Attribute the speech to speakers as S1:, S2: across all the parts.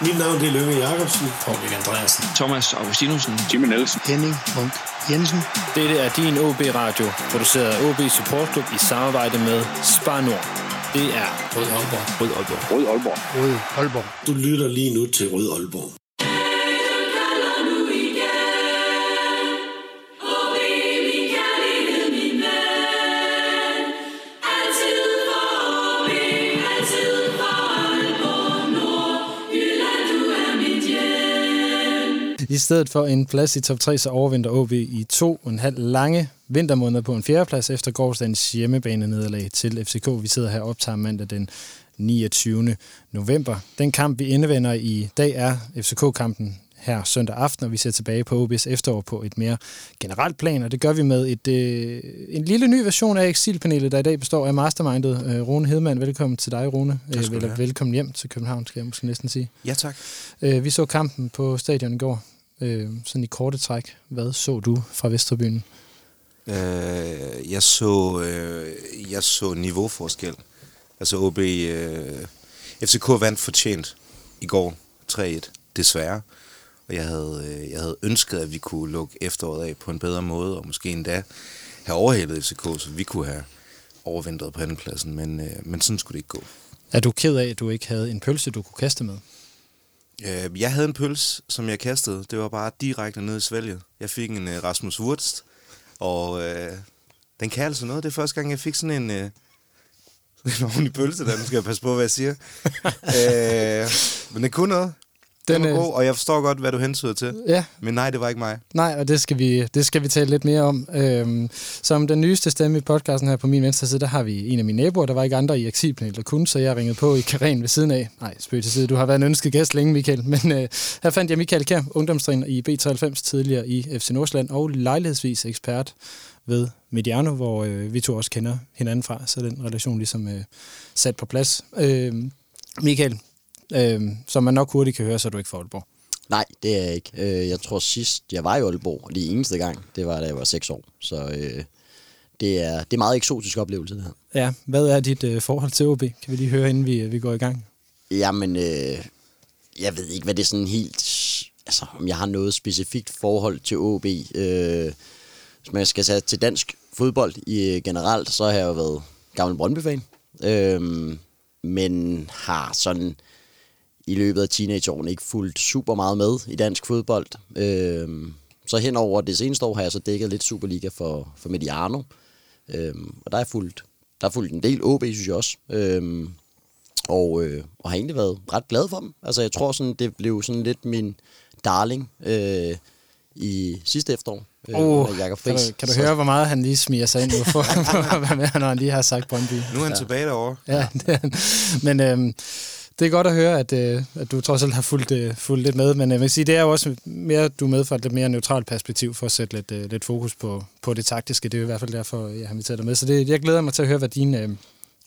S1: Mit navn det er Lønge Jacobsen.
S2: Paul Andreasen.
S3: Thomas Augustinusen.
S4: Jimmy Nielsen.
S2: Henning Munk Jensen.
S5: Dette er din OB Radio, produceret af OB Support Club i samarbejde med Spar Nord. Det er
S2: Rød Aalborg.
S5: Rød Aalborg.
S4: Rød Aalborg.
S2: Rød Aalborg.
S1: Du lytter lige nu til Rød Aalborg.
S6: I stedet for en plads i top 3, så overvinder OB i to og en halv lange vintermåneder på en fjerdeplads efter gårdsdagens hjemmebane nederlag til FCK. Vi sidder her og optager mandag den 29. november. Den kamp, vi indevender i dag, er FCK-kampen her søndag aften, og vi ser tilbage på OB's efterår på et mere generelt plan, og det gør vi med et, øh, en lille ny version af Exilpanelet, der i dag består af Mastermindet. Øh, Rune Hedman, velkommen til dig, Rune.
S7: Tak skal du
S6: Eller
S7: have.
S6: velkommen hjem til København, skal jeg måske næsten sige.
S7: Ja, tak.
S6: Øh, vi så kampen på stadion i går. Øh, sådan i korte træk. Hvad så du fra Vesterbyen?
S7: Øh, jeg så øh, jeg så niveauforskel. Altså OB øh, FCK vandt fortjent i går 3-1, desværre. Og jeg havde, øh, jeg havde ønsket, at vi kunne lukke efteråret af på en bedre måde, og måske endda have overhældet FCK, så vi kunne have overvintret på andenpladsen, men, øh, men sådan skulle det ikke gå.
S6: Er du ked af, at du ikke havde en pølse, du kunne kaste med?
S7: Øh, jeg havde en pøls, som jeg kastede. Det var bare direkte ned i svælget. Jeg fik en øh, Rasmus Wurst, og øh, den kan altså noget. Det er første gang, jeg fik sådan en, øh, en ordentlig pølse, der nu skal jeg passe på, hvad jeg siger. øh, men det kunne noget. Den,
S6: Den,
S7: var god, og jeg forstår godt, hvad du hensyder til.
S6: Ja,
S7: Men nej, det var ikke mig.
S6: nej, og det skal vi, det skal vi tale lidt mere om. Øhm, som den nyeste stemme i podcasten her på min venstre side, der har vi en af mine naboer. Der var ikke andre i Exilpanelet, der kunne, så jeg ringede på i Karen ved siden af. Nej, spøg til side. Du har været en ønsket gæst længe, Michael. Men øh, her fandt jeg Michael Kjær, ungdomstræner i B93 tidligere i FC Nordsjælland, og lejlighedsvis ekspert ved Mediano, hvor øh, vi to også kender hinanden fra, så den relation ligesom øh, sat på plads. Øh, Michael, øh, som man nok hurtigt kan høre, så er du ikke for Aalborg.
S8: Nej, det er jeg ikke. Øh, Jeg tror sidst, jeg var i Aalborg, og det eneste gang, det var, da jeg var 6 år. Så øh, det er, det er meget eksotisk oplevelse, det her.
S6: Ja, hvad er dit øh, forhold til OB? Kan vi lige høre, inden vi, vi går i gang?
S8: Jamen, øh, jeg ved ikke, hvad det er sådan helt... Altså, om jeg har noget specifikt forhold til OB. Øh, hvis man skal tage til dansk fodbold i øh, generelt, så har jeg jo været gammel Brøndby-fan. Øh, men har sådan i løbet af teenageårene ikke fulgt super meget med i dansk fodbold. Øh, så hen over det seneste år har jeg så dækket lidt Superliga for, for Mediano. Øh, og der er fulgt, der er fulgt en del OB, synes jeg også. Øh, og, øh, og har egentlig været ret glad for dem. Altså jeg tror sådan, det blev sådan lidt min darling øh, i sidste efterår. Øh,
S6: Oh,
S8: med Jakob
S6: kan,
S8: Friis.
S6: du, kan du
S8: Så-
S6: høre, hvor meget han lige smiger sig ind nu for, for at være med, når han lige har sagt Brøndby?
S7: Nu er han ja. tilbage derovre.
S6: Ja, er. Men øhm, det er godt at høre, at, øh, at du trods alt har fulgt, øh, fulgt lidt med. Men øh, jeg vil sige, det er jo også mere, du er med fra et lidt mere neutralt perspektiv for at sætte lidt, øh, lidt fokus på, på det taktiske. Det er jo i hvert fald derfor, jeg har inviteret dig med. Så det, jeg glæder mig til at høre, hvad dine, øh,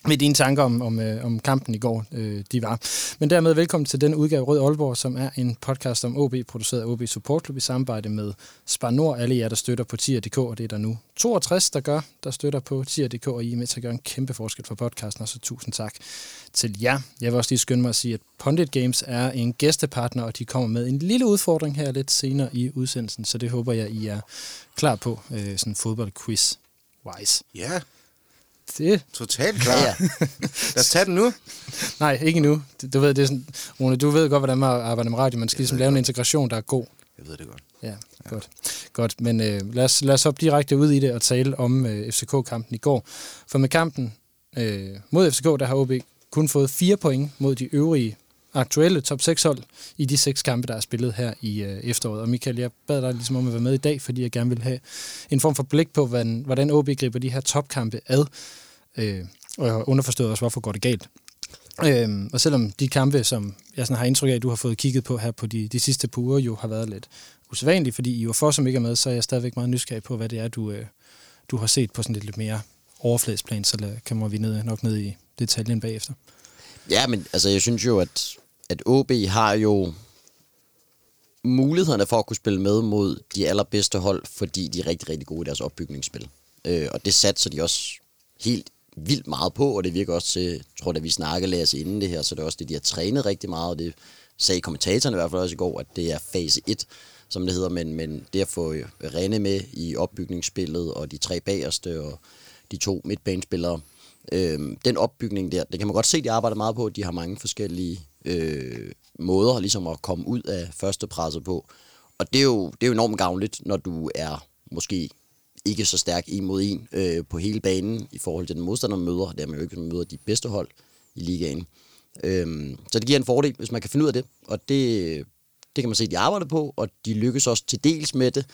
S6: med dine tanker om, om, øh, om kampen i går øh, de var. Men dermed velkommen til den udgave Rød Aalborg, som er en podcast om OB, produceret af OB Support Club i samarbejde med Spar Nord. Alle jer, der støtter på tier.dk, og det er der nu 62, der gør, der støtter på tier.dk, og I er med til at gøre en kæmpe forskel for podcasten, og så tusind tak til jer. Jeg vil også lige skynde mig at sige, at Pondit Games er en gæstepartner, og de kommer med en lille udfordring her lidt senere i udsendelsen, så det håber jeg, I er klar på, øh, sådan fodboldquiz-wise.
S7: Ja,
S6: det
S7: totalt klar.
S8: Ja.
S7: Lad os tage den nu.
S6: Nej, ikke endnu. Du, ved, det er sådan, Rune, du ved godt, hvordan man arbejder med radio. Man skal ligesom lave en integration, der er god.
S7: Jeg ved det godt.
S6: Ja, ja. godt. godt. Men øh, lad, os, lad os hoppe direkte ud i det og tale om øh, FCK-kampen i går. For med kampen øh, mod FCK, der har OB kun fået fire point mod de øvrige aktuelle top 6 hold i de seks kampe, der er spillet her i øh, efteråret. Og Michael, jeg bad dig ligesom om at være med i dag, fordi jeg gerne vil have en form for blik på, hvordan, hvordan OB griber de her topkampe ad. Øh, og underforstået også, hvorfor går det galt. Øh, og selvom de kampe, som jeg sådan har indtryk af, du har fået kigget på her på de, de sidste par uger, jo har været lidt usædvanlige, fordi I var for, som ikke er med, så er jeg stadigvæk meget nysgerrig på, hvad det er, du, øh, du har set på sådan lidt, lidt mere overfladsplan, så lad, kommer vi ned, nok ned i detaljen bagefter.
S8: Ja, men altså, jeg synes jo, at, at OB har jo mulighederne for at kunne spille med mod de allerbedste hold, fordi de er rigtig, rigtig gode i deres opbygningsspil. Øh, og det satser de også helt vildt meget på, og det virker også til, jeg tror da vi snakkede lad inden det her, så det er også det, de har trænet rigtig meget, og det sagde kommentatorerne i hvert fald også i går, at det er fase 1, som det hedder, men, men det at få øh, Rene med i opbygningsspillet, og de tre bagerste, og de to midtbanespillere, øh, den opbygning der, det kan man godt se, de arbejder meget på, de har mange forskellige øh, måder ligesom at komme ud af første presset på, og det er jo, det er jo enormt gavnligt, når du er måske ikke så stærk en mod en øh, på hele banen i forhold til den modstander, man møder. Det er man jo ikke, man møder de bedste hold i ligaen. Øhm, så det giver en fordel, hvis man kan finde ud af det. Og det, det kan man se, de arbejder på, og de lykkes også til dels med det.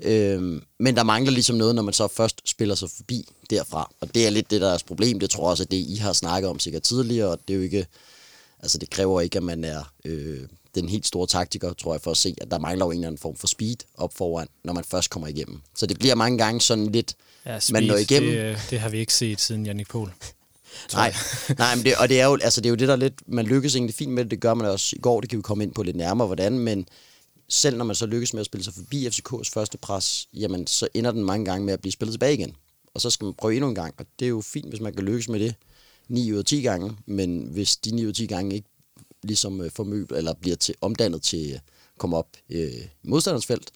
S8: Øhm, men der mangler ligesom noget, når man så først spiller sig forbi derfra. Og det er lidt det, der er problem. Det tror jeg også, at det, I har snakket om sikkert tidligere, og det er jo ikke... Altså, det kræver ikke, at man er øh, den helt store taktiker, tror jeg, for at se, at der mangler jo en eller anden form for speed op foran, når man først kommer igennem. Så det bliver mange gange sådan lidt,
S6: Ja,
S8: man når igennem.
S6: Det, det har vi ikke set siden Jannik Pohl.
S8: Nej, nej men det, og det er, jo, altså det er jo det, der er lidt... Man lykkes egentlig fint med det, det gør man også i går, det kan vi komme ind på lidt nærmere, hvordan, men selv når man så lykkes med at spille sig forbi FCK's første pres, jamen så ender den mange gange med at blive spillet tilbage igen. Og så skal man prøve endnu en gang, og det er jo fint, hvis man kan lykkes med det 9 ud af 10 gange, men hvis de 9 ud af 10 gange ikke ligesom øh, formøb, eller bliver til, omdannet til øh, at komme op øh, i felt,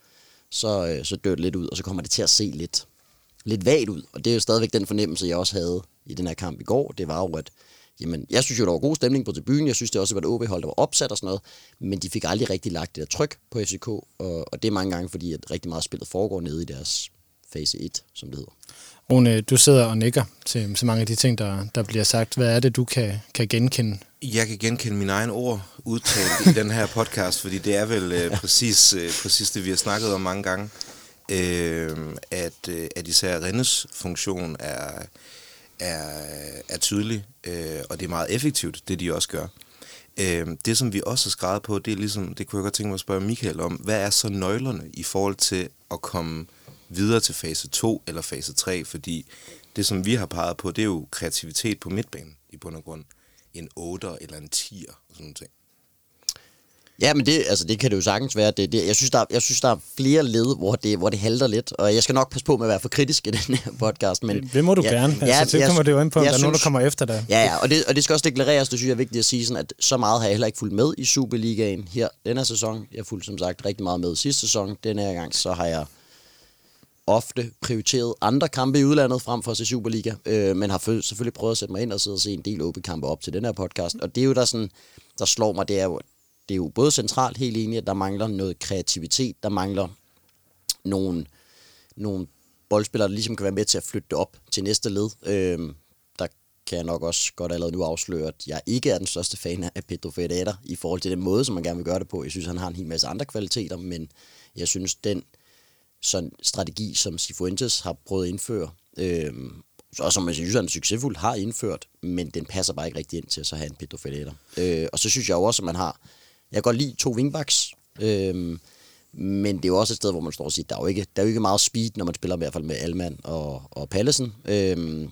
S8: så, øh, så dør det lidt ud, og så kommer det til at se lidt, lidt vagt ud. Og det er jo stadigvæk den fornemmelse, jeg også havde i den her kamp i går. Det var jo, at jamen, jeg synes jo, der var god stemning på tribunen. Jeg synes det også, var et OB-hold, der var opsat og sådan noget. Men de fik aldrig rigtig lagt det der tryk på FCK. Og, og det er mange gange, fordi at rigtig meget spillet foregår nede i deres fase 1, som det hedder.
S6: Rune, du sidder og nikker til så mange af de ting, der, der bliver sagt. Hvad er det, du kan, kan genkende?
S7: Jeg kan genkende mine egne ord udtalt i den her podcast, fordi det er vel øh, præcis, øh, præcis det, vi har snakket om mange gange. Øh, at, øh, at især Rennes funktion er, er, er tydelig, øh, og det er meget effektivt, det de også gør. Øh, det, som vi også har skrevet på, det er ligesom, det kunne jeg godt tænke mig at spørge Michael om, hvad er så nøglerne i forhold til at komme videre til fase 2 eller fase 3, fordi det, som vi har peget på, det er jo kreativitet på midtbanen i bund og grund. En 8'er eller en 10'er og sådan noget.
S8: Ja, men det, altså, det kan det jo sagtens være. Det, det, jeg, synes, der, jeg synes, der er flere led, hvor det, hvor det halter lidt. Og jeg skal nok passe på med at være for kritisk i den her podcast. Men,
S6: Det, det må du
S8: ja,
S6: gerne.
S8: Ja,
S6: Altså, det kommer det jo ind på, om der er nogen, der kommer efter dig.
S8: Ja, ja, og det, og det skal også deklareres, det synes jeg er vigtigt at sige, sådan, at så meget har jeg heller ikke fulgt med i Superligaen her denne sæson. Jeg har fulgt som sagt rigtig meget med sidste sæson. Denne her gang, så har jeg ofte prioriteret andre kampe i udlandet frem for at se Superliga, øh, men har føl- selvfølgelig prøvet at sætte mig ind og sidde og se en del OB-kampe op til den her podcast. Og det er jo der sådan, der slår mig, det er jo, det er jo både centralt helt enig, at der mangler noget kreativitet, der mangler nogle, nogle boldspillere, der ligesom kan være med til at flytte det op til næste led. Øhm, der kan jeg nok også godt allerede nu afsløre, at jeg ikke er den største fan af Pedro Ferreira i forhold til den måde, som man gerne vil gøre det på. Jeg synes, han har en hel masse andre kvaliteter, men jeg synes, den sådan strategi, som Sifuentes har prøvet at indføre, øhm, og som jeg synes, han succesfuldt har indført, men den passer bare ikke rigtig ind til at så have en Pedro Ferreira. Øh, og så synes jeg jo også, at man har, jeg kan godt lide to wingbacks, øhm, men det er jo også et sted, hvor man står og siger, der er jo ikke, der er jo ikke meget speed, når man spiller i hvert fald med Alman og, og Pallesen. Øhm,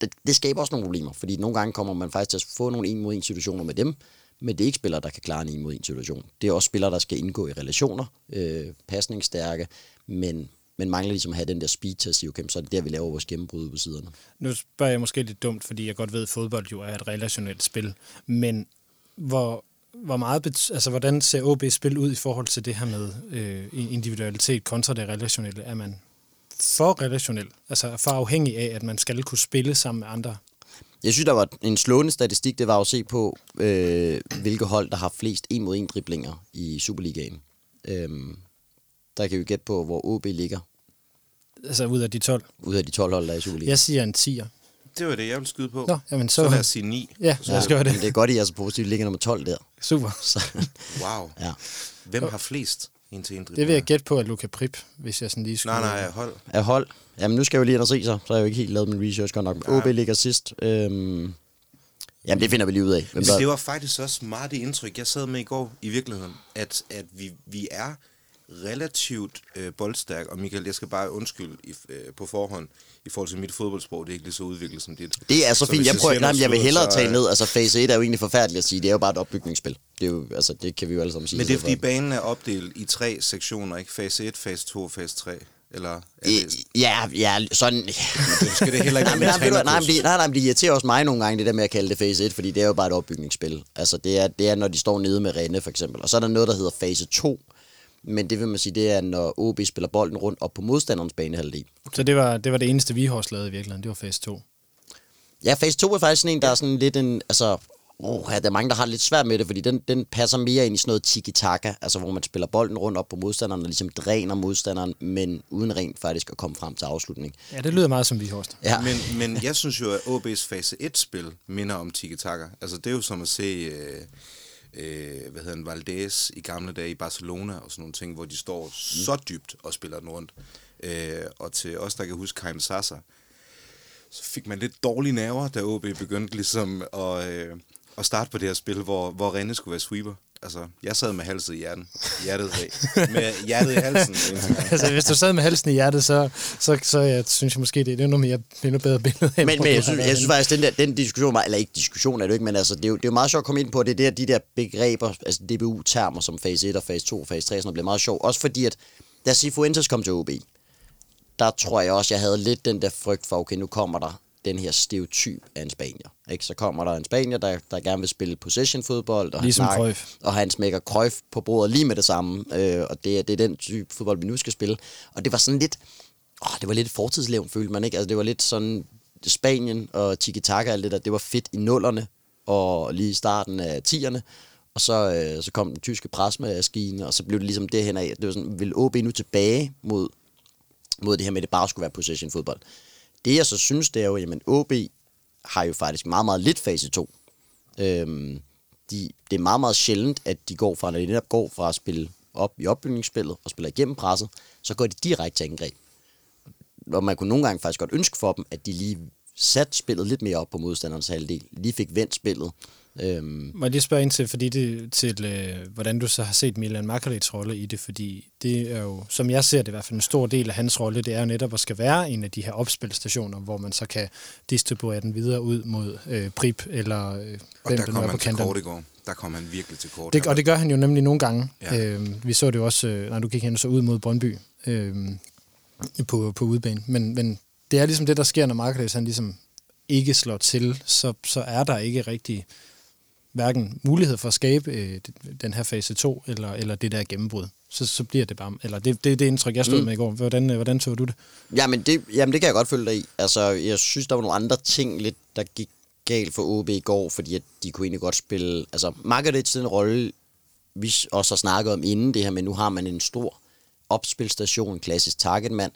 S8: det, det skaber også nogle problemer, fordi nogle gange kommer man faktisk til at få nogle en mod en situationer med dem, men det er ikke spillere, der kan klare en en mod en situation. Det er også spillere, der skal indgå i relationer, øh, pasningsstærke, men, men mangler ligesom at have den der speed til at sige, okay, så er det der, vi laver vores gennembrud på siderne.
S6: Nu spørger jeg måske lidt dumt, fordi jeg godt ved, at fodbold jo er et relationelt spil. Men hvor, hvor meget altså, hvordan ser OB spil ud i forhold til det her med øh, individualitet kontra det relationelle? Er man for relationel, altså for afhængig af, at man skal kunne spille sammen med andre?
S8: Jeg synes, der var en slående statistik, det var at se på, øh, hvilke hold, der har flest en mod en driblinger i Superligaen. Øhm, der kan vi gætte på, hvor OB ligger
S6: Altså ud af de 12.
S8: ud af de 12 hold, der er i Superligaen.
S6: Jeg siger en 10'er.
S7: Det var det, jeg ville skyde på.
S6: Nå, jamen så...
S7: Så lad os sige 9.
S6: Ja, så skal jeg
S8: Men
S6: det.
S8: det er godt, at I er så positivt ligger nummer 12 der.
S6: Super.
S8: Så,
S7: Wow.
S8: ja.
S7: Hvem har flest en til en
S6: Det vil jeg gætte på, at Luca Prip, hvis jeg sådan lige skulle...
S7: Nej, nej, hold.
S8: Af hold. Jamen, nu skal jeg jo lige ind og se så. Så har jeg jo ikke helt lavet min research godt nok. Men OB ligger sidst. Øhm, jamen, det finder vi lige ud af. Hvem
S7: Det var faktisk også meget det indtryk, jeg sad med i går i virkeligheden, at, at vi, vi er relativt øh, boldstærk, og Michael, jeg skal bare undskylde i, øh, på forhånd, i forhold til mit fodboldsprog, det er ikke lige så udviklet som dit.
S8: det er så, fint.
S7: hvis
S8: Jeg, prøver, nej, jeg vil hellere
S7: så,
S8: tale
S7: øh,
S8: ned. Altså, fase 1 er jo egentlig forfærdeligt at sige. Det er jo bare et opbygningsspil. Det, er jo, altså, det kan vi jo alle sammen sige.
S7: Men det er
S8: Så
S7: fordi
S8: for-
S7: banen er opdelt i tre sektioner, ikke? Fase 1, fase 2 og fase 3. Eller er det,
S8: Ja, ja, sådan...
S7: skal det heller ikke
S8: nej, men, nej, nej, det, nej, nej, men det irriterer også mig nogle gange, det der med at kalde det fase 1, fordi det er jo bare et opbygningsspil. Altså, det er, det er, når de står nede med Rene, for eksempel. Og så er der noget, der hedder fase 2. Men det vil man sige, det er, når OB spiller bolden rundt op på modstanderens banehalvdel.
S6: Så det var, det var det eneste, vi har lavet i virkeligheden. Det var fase 2.
S8: Ja, fase 2 er faktisk sådan en, der er sådan lidt en... Altså, oh, ja, der er mange, der har lidt svært med det, fordi den, den passer mere ind i sådan noget tiki-taka, altså hvor man spiller bolden rundt op på modstanderen og ligesom dræner modstanderen, men uden rent faktisk at komme frem til afslutning.
S6: Ja, det lyder meget som vi har
S8: Ja.
S7: Men, men jeg synes jo, at OB's fase 1-spil minder om tiki-taka. Altså, det er jo som at se... Øh, øh, hvad hedder den, Valdez i gamle dage i Barcelona og sådan nogle ting, hvor de står så dybt og spiller den rundt. Øh, og til os, der kan huske Kaim Sasa, så fik man lidt dårlige nerver, da OB begyndte ligesom at, øh, at starte på det her spil, hvor, hvor Rene skulle være sweeper. Altså, jeg sad med halsen i hjerten. Hjertet, med hjertet i halsen.
S6: altså, hvis du sad med halsen i hjertet, så, så, så jeg synes jeg måske, det er endnu mere endnu bedre billede. af,
S8: Men, men jeg, synes, jeg synes faktisk, den, der, den diskussion, eller ikke diskussion er det ikke, men altså, det, er jo, det er jo meget sjovt at komme ind på, det der, de der begreber, altså DBU-termer som fase 1 og fase 2 og fase 3, sådan noget, bliver meget sjovt. Også fordi, at da Sifuentes kom til OB, der tror jeg også, jeg havde lidt den der frygt for, okay, nu kommer der den her stereotyp af en spanier. Ikke? Så kommer der en spanier, der, der gerne vil spille possession-fodbold, og,
S6: Ligesom
S8: han,
S6: Cruyff.
S8: og han smækker Cruyff på bordet lige med det samme, øh, og det, er- det er den type fodbold, vi nu skal spille. Og det var sådan lidt, åh, det var lidt fortidslevn, følte man ikke? Altså, det var lidt sådan, Spanien og tiki-taka og alt det der, det var fedt i nullerne, og lige i starten af 10'erne, og så, øh, så kom den tyske presmaskine, og så blev det ligesom det hen af, det var sådan, vil OB nu tilbage mod, mod det her med, at det bare skulle være possession fodbold. Det jeg så synes, det er jo, at OB har jo faktisk meget, meget lidt fase 2. Øhm, de, det er meget, meget sjældent, at de går fra, når de netop går fra at spille op i opbygningsspillet og spiller igennem presset, så går de direkte til angreb. Og man kunne nogle gange faktisk godt ønske for dem, at de lige satte spillet lidt mere op på modstanderens halvdel. Lige fik vendt spillet. Øhm,
S6: Må jeg lige spørge ind til, fordi det, til øh, hvordan du så har set Milan Markarits rolle i det, fordi det er jo, som jeg ser det i hvert fald, en stor del af hans rolle, det er jo netop at skal være en af de her opspilstationer, hvor man så kan distribuere den videre ud mod øh, Prip eller øh,
S7: Og
S6: hvem
S7: der kom
S6: er på
S7: han til kort i går. Der kom han virkelig til kort.
S6: Det, og det gør han jo nemlig nogle gange.
S7: Ja.
S6: Øh, vi så det jo også, øh, nej, du gik hen så ud mod Brøndby øh, på, på udebane. Men, men det er ligesom det, der sker, når Marketers han ligesom ikke slår til, så, så er der ikke rigtig hverken mulighed for at skabe øh, den her fase 2, eller, eller det der gennembrud. Så, så bliver det bare, eller det, det er det indtryk, jeg stod mm. med i går. Hvordan, øh, hvordan tog du det?
S8: Jamen det, jamen det kan jeg godt følge dig i. Altså, jeg synes, der var nogle andre ting lidt, der gik galt for OB i går, fordi at de kunne egentlig godt spille... Altså, Margaret den rolle, vi også har snakket om inden det her, men nu har man en stor opspilstation, en klassisk targetmand.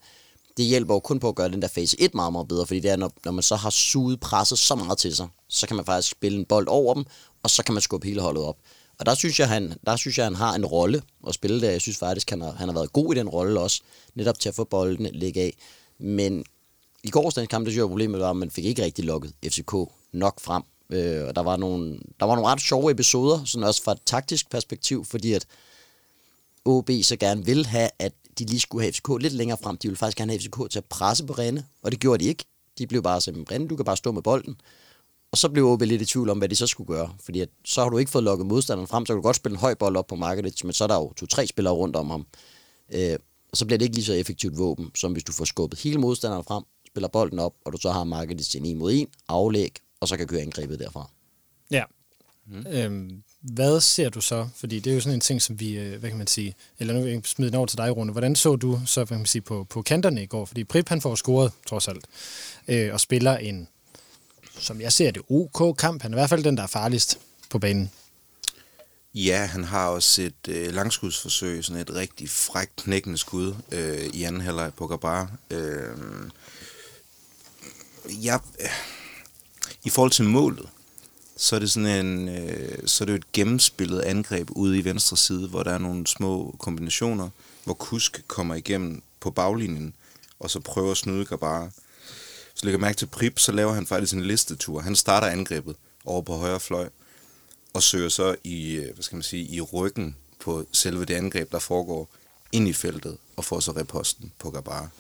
S8: Det hjælper jo kun på at gøre den der fase 1 meget, meget bedre, fordi det er, når, når man så har suget presset så meget til sig, så kan man faktisk spille en bold over dem, og så kan man skubbe hele holdet op. Og der synes jeg, han, der synes jeg, han har en rolle at spille der. Jeg synes faktisk, han har, han har været god i den rolle også, netop til at få bolden ligge af. Men i gårsdagens kamp, det synes jeg, problemet var, at man fik ikke rigtig lukket FCK nok frem. Øh, og der var, nogle, der var nogle ret sjove episoder, sådan også fra et taktisk perspektiv, fordi at OB så gerne vil have, at de lige skulle have FCK lidt længere frem. De ville faktisk gerne have FCK til at presse på Rene, og det gjorde de ikke. De blev bare simpelthen, Rene, du kan bare stå med bolden. Og så blev OB lidt i tvivl om, hvad de så skulle gøre. Fordi at, så har du ikke fået lukket modstanderen frem, så kan du godt spille en høj bold op på markedet, men så er der jo to-tre spillere rundt om ham. Øh, og så bliver det ikke lige så effektivt våben, som hvis du får skubbet hele modstanderen frem, spiller bolden op, og du så har markedet til en en mod en, aflæg, og så kan køre angrebet derfra.
S6: Ja. Mm. Øhm, hvad ser du så? Fordi det er jo sådan en ting, som vi, øh, hvad kan man sige, eller nu vil jeg smide den over til dig, Rune. Hvordan så du så, hvad kan man sige, på, på kanterne i går? Fordi Prip, han får scoret, trods alt, øh, og spiller en, som jeg ser det, OK kamp. Han er i hvert fald den, der er farligst på banen.
S7: Ja, han har også et øh, langskudsforsøg, sådan et rigtig frækt knækkende skud øh, i anden halvleg på Gabar. Øh, ja, øh, I forhold til målet, så er det sådan en, øh, så er det jo et gennemspillet angreb ude i venstre side, hvor der er nogle små kombinationer, hvor Kusk kommer igennem på baglinjen, og så prøver at snyde Gabar. Så lægger mærke til Prip, så laver han faktisk en listetur. Han starter angrebet over på højre fløj, og søger så i, øh, hvad skal man sige, i ryggen på selve det angreb, der foregår ind i feltet, og får så reposten på Gabar.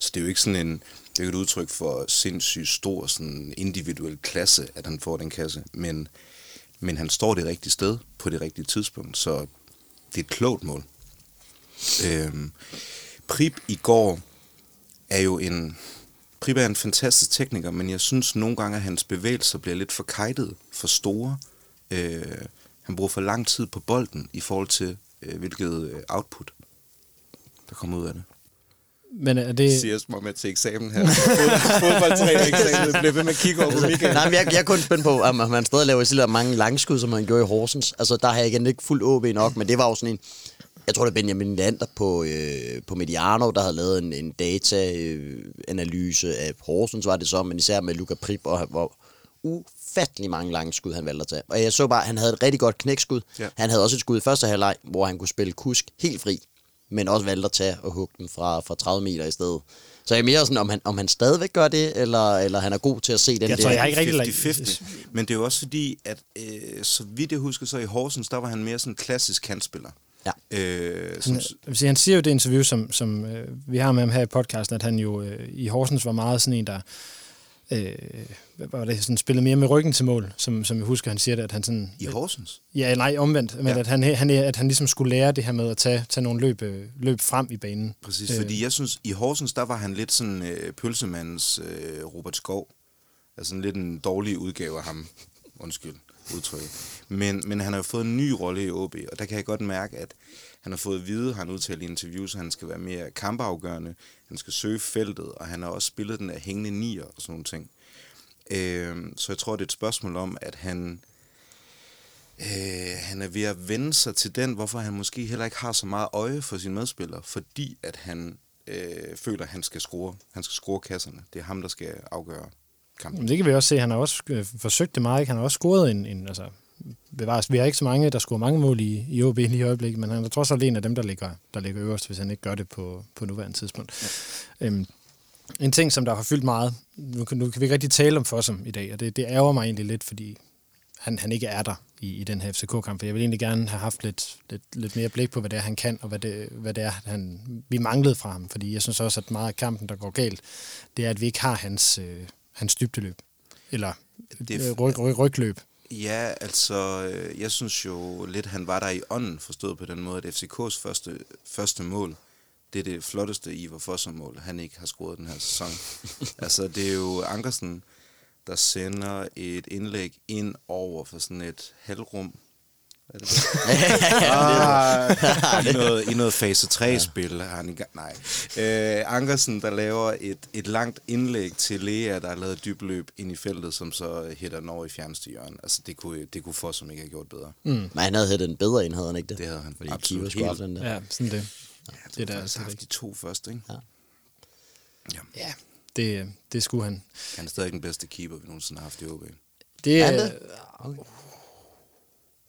S7: Så det er jo ikke sådan en, det er jo et udtryk for sindssygt stor sådan individuel klasse, at han får den kasse, men, men han står det rigtige sted på det rigtige tidspunkt, så det er et klogt mål. Øhm, Prip i går er jo en... Prip er en fantastisk tekniker, men jeg synes nogle gange, at hans bevægelser bliver lidt for kajtet, for store. Øh, han bruger for lang tid på bolden i forhold til, øh, hvilket øh, output, der kommer ud af det.
S6: Men er det...
S7: Siger som om jeg til eksamen her. Fod- Fodboldtræner eksamen. bliver ved med at kigge over på Michael.
S8: Nej, men jeg, jeg er kun spændt på, om han stadig laver så mange langskud, som han gjorde i Horsens. Altså, der har jeg igen ikke fuldt OB nok, men det var jo sådan en... Jeg tror, det er Benjamin Lander på, øh, på Mediano, der havde lavet en, en data-analyse af Horsens, var det så, men især med Luca Prip, og hvor ufattelig mange lange skud, han valgte at tage. Og jeg så bare, at han havde et rigtig godt knækskud.
S7: Ja.
S8: Han havde også et skud i første halvleg, hvor han kunne spille kusk helt fri, men også valgte at tage og hugge den fra, fra 30 meter i stedet. Så jeg er mere sådan, om han, om han stadigvæk gør det, eller, eller han er god til at se den
S6: Jeg
S8: der.
S6: tror, jeg har ikke rigtig lagt-
S7: 50-50. Men det er jo også fordi, at øh, så vidt jeg husker, så i Horsens, der var han mere sådan en klassisk kantspiller.
S8: Ja.
S7: Øh, som,
S6: Han, han siger jo i det interview, som, som øh, vi har med ham her i podcasten, at han jo øh, i Horsens var meget sådan en, der øh, hvad var det, sådan spillede mere med ryggen til mål, som, som jeg husker, han siger det, at han sådan...
S7: I Horsens?
S6: Ja, nej, omvendt, men
S7: Ja.
S6: at, han, han, at han ligesom skulle lære det her med at tage, tage nogle løb, øh, løb frem i banen.
S7: Præcis, øh. fordi jeg synes, i Horsens, der var han lidt sådan øh, pølsemandens øh, Robert Skov. Altså lidt en dårlig udgave af ham. Undskyld udtryk. Men, men han har jo fået en ny rolle i OB, og der kan jeg godt mærke, at han har fået at vide, har han udtalt i interviews, at han skal være mere kampafgørende, han skal søge feltet, og han har også spillet den af hængende nier og sådan nogle ting. Øh, så jeg tror, det er et spørgsmål om, at han, øh, han er ved at vende sig til den, hvorfor han måske heller ikke har så meget øje for sine medspillere, fordi at han øh, føler, at han skal score. Han skal score kasserne. Det er ham, der skal afgøre kampen.
S6: Det kan vi også se, han har også øh, forsøgt det meget, ikke? han har også scoret en, en altså, bevares, vi har ikke så mange, der scorer mange mål i, i OB lige i øjeblikket, men han er trods alt en af dem, der ligger, der ligger øverst, hvis han ikke gør det på, på nuværende tidspunkt. Ja. Øhm, en ting, som der har fyldt meget, nu, kan- nu kan vi ikke rigtig tale om Fossum i dag, og det, det ærger mig egentlig lidt, fordi han, han ikke er der i, i den her FCK-kamp, for jeg vil egentlig gerne have haft lidt, lidt, lidt mere blik på, hvad det er, han kan, og hvad det, hvad det er, han, vi manglede fra ham, fordi jeg synes også, at meget af kampen, der går galt, det er, at vi ikke har hans, øh, hans dybdeløb, eller
S7: Det er-
S6: ryg, ryg, rygløb.
S7: Ja, altså, øh, jeg synes jo lidt, han var der i ånden, forstået på den måde, at FCK's første, første mål, det er det flotteste Ivar Fossum-mål, han ikke har scoret den her sæson. altså, det er jo Ankersen, der sender et indlæg ind over for sådan et halvrum. Er det det? ah, i, noget, I noget fase 3-spil er han i gang. Nej. Øh, Ankersen, der laver et, et langt indlæg til Lea, der har lavet dybt løb ind i feltet, som så hætter den over i fjerneste hjørne. Altså, det kunne, det kunne få som ikke have gjort bedre. Mm.
S8: Men han havde hættet en bedre ind, havde han ikke det?
S7: Det havde han
S8: Fordi
S7: absolut helt.
S8: den der.
S6: Ja, sådan det.
S7: Det
S6: er
S7: er
S6: der
S7: der
S6: altså
S7: haft de to første, ikke?
S8: Ja.
S7: Ja.
S6: Ja, det, det skulle han.
S7: Han er stadig den bedste keeper, vi nogensinde har haft i OB.
S6: Det,
S8: Er han det? Okay.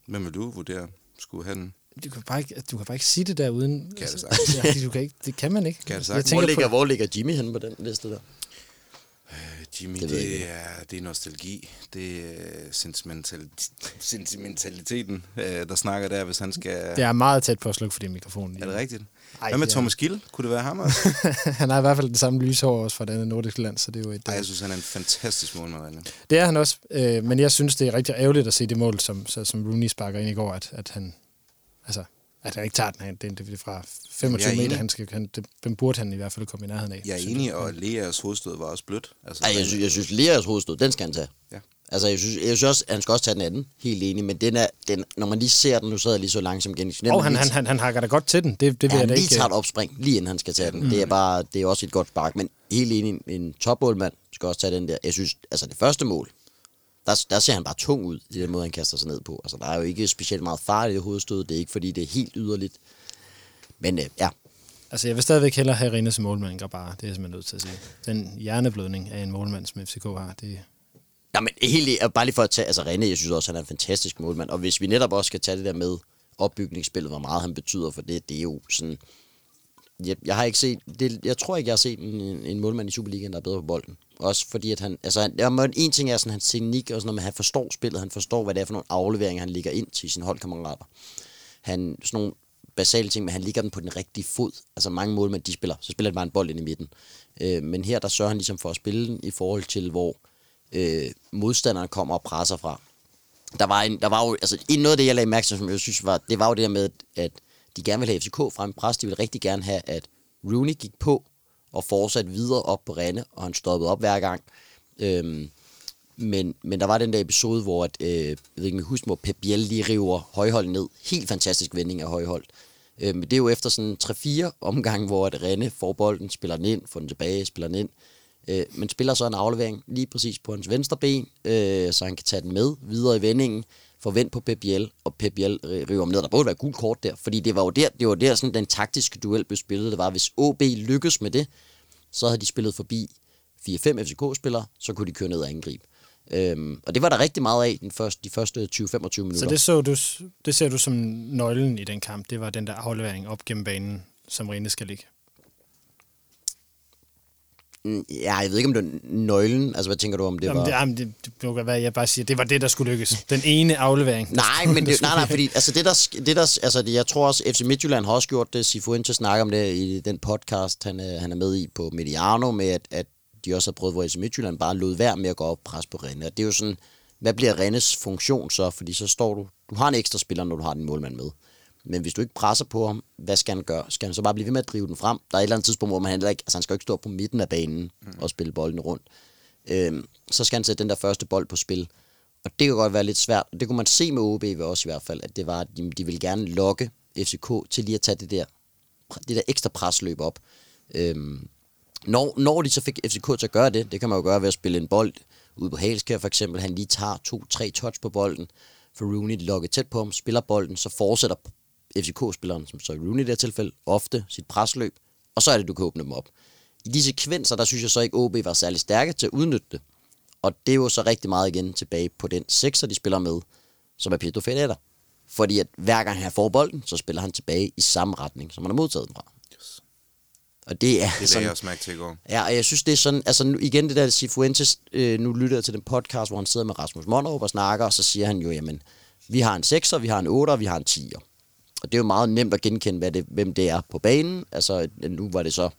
S7: Hvem vil du vurdere? Skulle han?
S6: du, kan bare ikke, du kan bare ikke sige det der uden...
S7: Kan jeg det sagtens.
S6: ja, du kan ikke, det kan man ikke.
S7: Kan jeg det
S6: jeg
S7: sagtens.
S8: Hvor
S6: tænker
S8: ligger,
S6: på,
S8: hvor ligger Jimmy henne på den liste der?
S7: Øh, Jimmy,
S8: Det
S7: det, er, det er nostalgi. Det er sentimentalitet, sentimentaliteten, øh, der snakker der, hvis han skal...
S6: det er meget tæt på at slukke for din mikrofon.
S7: Er det rigtigt?
S6: Ej,
S7: Hvad med
S6: er-
S7: Thomas Gill? Kunne det være ham også?
S6: han har i hvert fald det samme lyshår også fra det andet nordiske land, så det er jo et...
S7: Ej,
S6: øh,
S7: jeg synes, han er en fantastisk målmand.
S6: Det er han også, øh, men jeg synes, det er rigtig ærgerligt at se det mål, som, som Rooney sparker ind i går, at, at han... Altså, at han ikke tager den. Han, det, det er fra 25
S7: Jamen, jeg er
S6: meter,
S7: enig.
S6: han skal, han, det, den burde han i hvert fald komme i nærheden af.
S7: Jeg er enig, og Leas hovedstød var også blødt. Altså,
S8: Ej, jeg, synes, jeg synes, Leas hovedstød, den skal han tage.
S7: Ja.
S8: Altså, jeg synes, jeg synes også, han skal også tage den anden. Helt enig. Men den er, den, når man lige ser den, nu sidder jeg lige så langsomt igen.
S6: Og han, han, han, han hakker da godt til den. Det, det vil
S8: ja,
S6: jeg da
S8: lige
S6: ikke...
S8: tager et opspring, lige inden han skal tage den. Mm. Det er bare, det er også et godt spark. Men helt enig, en topmålmand skal også tage den der. Jeg synes, altså det første mål, der, der ser han bare tung ud i den måde, han kaster sig ned på. Altså, der er jo ikke specielt meget fart i det hovedstød. Det er ikke, fordi det er helt yderligt. Men øh, ja,
S6: Altså, jeg vil stadigvæk hellere have Rine som målmand end Grabar. Det er jeg simpelthen nødt til at sige. Den hjerneblødning af en målmand, som FCK har, det,
S8: Ja, men helt bare lige for at tage, altså René, jeg synes også, han er en fantastisk målmand, og hvis vi netop også skal tage det der med opbygningsspillet, hvor meget han betyder for det, det er jo sådan, jeg, jeg har ikke set, det, jeg tror ikke, jeg har set en, en målmand i Superligaen, der er bedre på bolden. Også fordi, at han, altså, han- en ting er sådan hans teknik, og sådan når man, han forstår spillet, han forstår, hvad det er for nogle afleveringer, han ligger ind til sine holdkammerater. Han, sådan nogle basale ting, men han ligger den på den rigtige fod. Altså mange målmænd, de spiller, så spiller det bare en bold ind i midten. Øh, men her, der sørger han ligesom for at spille den i forhold til, hvor øh, modstanderen kommer og presser fra. Der var, en, der var jo, altså en noget af det, jeg lagde mærke til, som jeg synes var, det var jo det der med, at de gerne ville have FCK frem pres, de ville rigtig gerne have, at Rooney gik på og fortsatte videre op på Rene, og han stoppede op hver gang. Øhm, men, men der var den der episode, hvor at, øh, jeg ved ikke, husk, hvor Pep Biel lige river højhold ned. Helt fantastisk vending af højhold. Øh, men det er jo efter sådan 3-4 omgange, hvor at Rene får bolden, spiller den ind, får den tilbage, spiller den ind. Øh, men spiller så en aflevering lige præcis på hans venstre ben, øh, så han kan tage den med videre i vendingen, forvent på Pep Biel, og Pep Biel river ned. Der burde være gul kort der, fordi det var jo der, det var der sådan den taktiske duel blev spillet. Det var, hvis OB lykkes med det, så havde de spillet forbi 4-5 FCK-spillere, så kunne de køre ned og angribe. Øhm, og det var der rigtig meget af den første, de første 20-25 minutter.
S6: Så det, så du, det ser du som nøglen i den kamp. Det var den der aflevering op gennem banen, som Rene skal ligge.
S8: Mm, Ja, jeg ved ikke, om det er nøglen. Altså, hvad tænker du om det
S6: Jamen,
S8: var?
S6: det, jamen, det, det, det være, jeg bare siger, det var det, der skulle lykkes. Den ene aflevering.
S8: Nej, men det, nej, nej, fordi altså det der, det der, altså det, jeg tror også, FC Midtjylland har også gjort det, Sifuentes snakker om det i den podcast, han, er- han er med i på Mediano, med at, at de også har prøvet, hvor FC Midtjylland bare lod være med at gå op og presse på Rennes. Og det er jo sådan, hvad bliver Rennes funktion så? Fordi så står du, du har en ekstra spiller, når du har din målmand med. Men hvis du ikke presser på ham, hvad skal han gøre? Skal han så bare blive ved med at drive den frem? Der er et eller andet tidspunkt, hvor man heller ikke, altså han skal ikke stå på midten af banen og spille bolden rundt. Øhm, så skal han sætte den der første bold på spil. Og det kan godt være lidt svært. Det kunne man se med OB ved også i hvert fald, at det var, at de, ville gerne lokke FCK til lige at tage det der, det der ekstra presløb op. Øhm, når, når de så fik FCK til at gøre det, det kan man jo gøre ved at spille en bold ude på Halskær for eksempel, han lige tager to-tre touch på bolden, for Rooney lokker tæt på ham, spiller bolden, så fortsætter FCK-spilleren, som så Rooney i det her tilfælde, ofte sit presløb, og så er det, du kan åbne dem op. I de sekvenser, der synes jeg så ikke, OB var særlig stærke til at udnytte det. Og det er jo så rigtig meget igen tilbage på den sekser, de spiller med, som er Pedro Ferreira. Fordi at hver gang han får bolden, så spiller han tilbage i samme retning, som han har modtaget den fra.
S7: Yes.
S8: Og det er
S7: Det
S8: sådan,
S7: jeg også mærke til i går.
S8: Ja, og jeg synes, det er sådan, altså nu, igen det der Sifuentes, øh, nu lytter jeg til den podcast, hvor han sidder med Rasmus Monderup og snakker, og så siger han jo, jamen, vi har en 6'er, vi har en 8'er, vi har en 10'er. Og det er jo meget nemt at genkende, hvad det, hvem det er på banen. Altså, nu var det så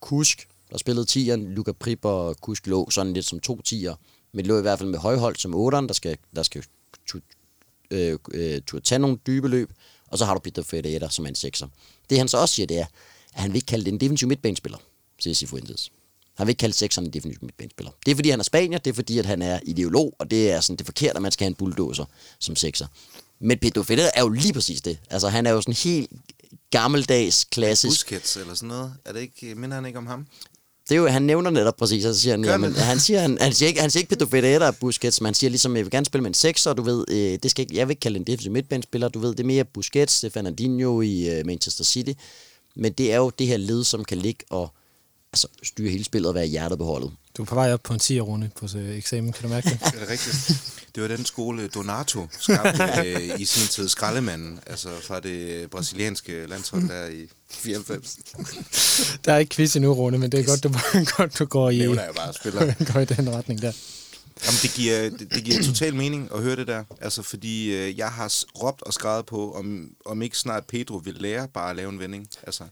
S8: Kusk, der spillede 10'eren, Luka Prip og Kusk lå sådan lidt som to 10'er, men lå i hvert fald med højhold som 8'eren, der skal, der skal tu, øh, øh, tage nogle dybe løb, og så har du Peter Ferreira, som er en 6'er. Det han så også siger, det er, at han vil ikke kalde det en defensiv midtbanespiller, siger Sifuentes. Han vil ikke kalde sekseren en defensiv midtbanespiller. Det er fordi, han er spanier, det er fordi, at han er ideolog, og det er sådan det forkerte, at man skal have en bulldozer som sekser. Men Pedro Ferreira er jo lige præcis det. Altså, han er jo sådan helt gammeldags, klassisk.
S7: Busquets eller sådan noget. Er det ikke, minder han ikke om ham?
S8: Det er jo, han nævner netop præcis, og så siger han, jamen,
S7: han?
S8: siger, han, han, siger ikke, han siger ikke og Busquets, men han siger ligesom, jeg vil gerne spille med en sekser, du ved, øh, det skal ikke, jeg vil ikke kalde en defensiv midtbanespiller, du ved, det er mere Busquets, det er Fernandinho i øh, Manchester City, men det er jo det her led, som kan ligge og altså, styre hele spillet og være hjertet på holdet.
S6: Du er på vej op på en 10 runde på øh, eksamen, kan du mærke det?
S7: Er det rigtigt? Det var den skole, Donato skabte øh, i sin tid skraldemanden, altså fra det brasilianske landshold der i 94.
S6: Der er ikke quiz endnu, Rune, men det er godt, du, godt, du går i,
S7: Nævner jeg bare spiller.
S6: går i den retning der.
S7: Jamen, det giver, det, det giver total mening at høre det der. Altså, fordi øh, jeg har råbt og skrevet på, om, om ikke snart Pedro vil lære bare at lave en vending. Altså,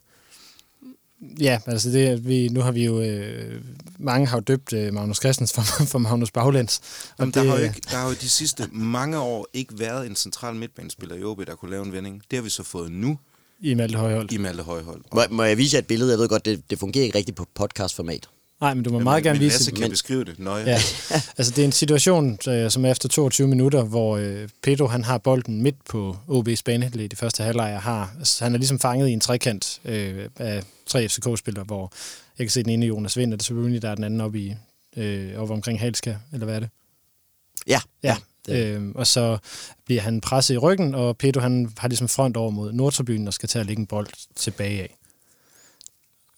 S6: Ja, altså det, er- vi, nu har vi jo, øh, mange har jo døbt øh, Magnus Christensen for, for Magnus Baglæns. Og
S7: Jamen, der,
S6: det,
S7: har jo ikke, der har jo de sidste mange år ikke været en central midtbanespiller i OB, der kunne lave en vending. Det har vi så fået nu
S6: I Malte Højhold.
S7: i Malte Højhold.
S8: Må, må jeg vise jer et billede? Jeg ved godt, det, det fungerer ikke rigtigt på podcastformat.
S6: Nej, men du må meget gerne vise
S7: Lasse kan
S8: men-
S7: beskrive det nøje.
S6: Ja, altså det er en situation, som er efter 22 minutter, hvor øh, Pedro han har bolden midt på OB's banehalvdel i de første halvleg, har, altså, han er ligesom fanget i en trekant øh, af tre FCK-spillere, hvor jeg kan se den ene Jonas Vind, og det er selvfølgelig der er den anden oppe, i, øh, oppe omkring Halska, eller hvad er det?
S8: Ja,
S6: Ja,
S8: det-
S6: øh, og så bliver han presset i ryggen, og Pedro han har ligesom front over mod Nordtribunen og skal til at lægge en bold tilbage af.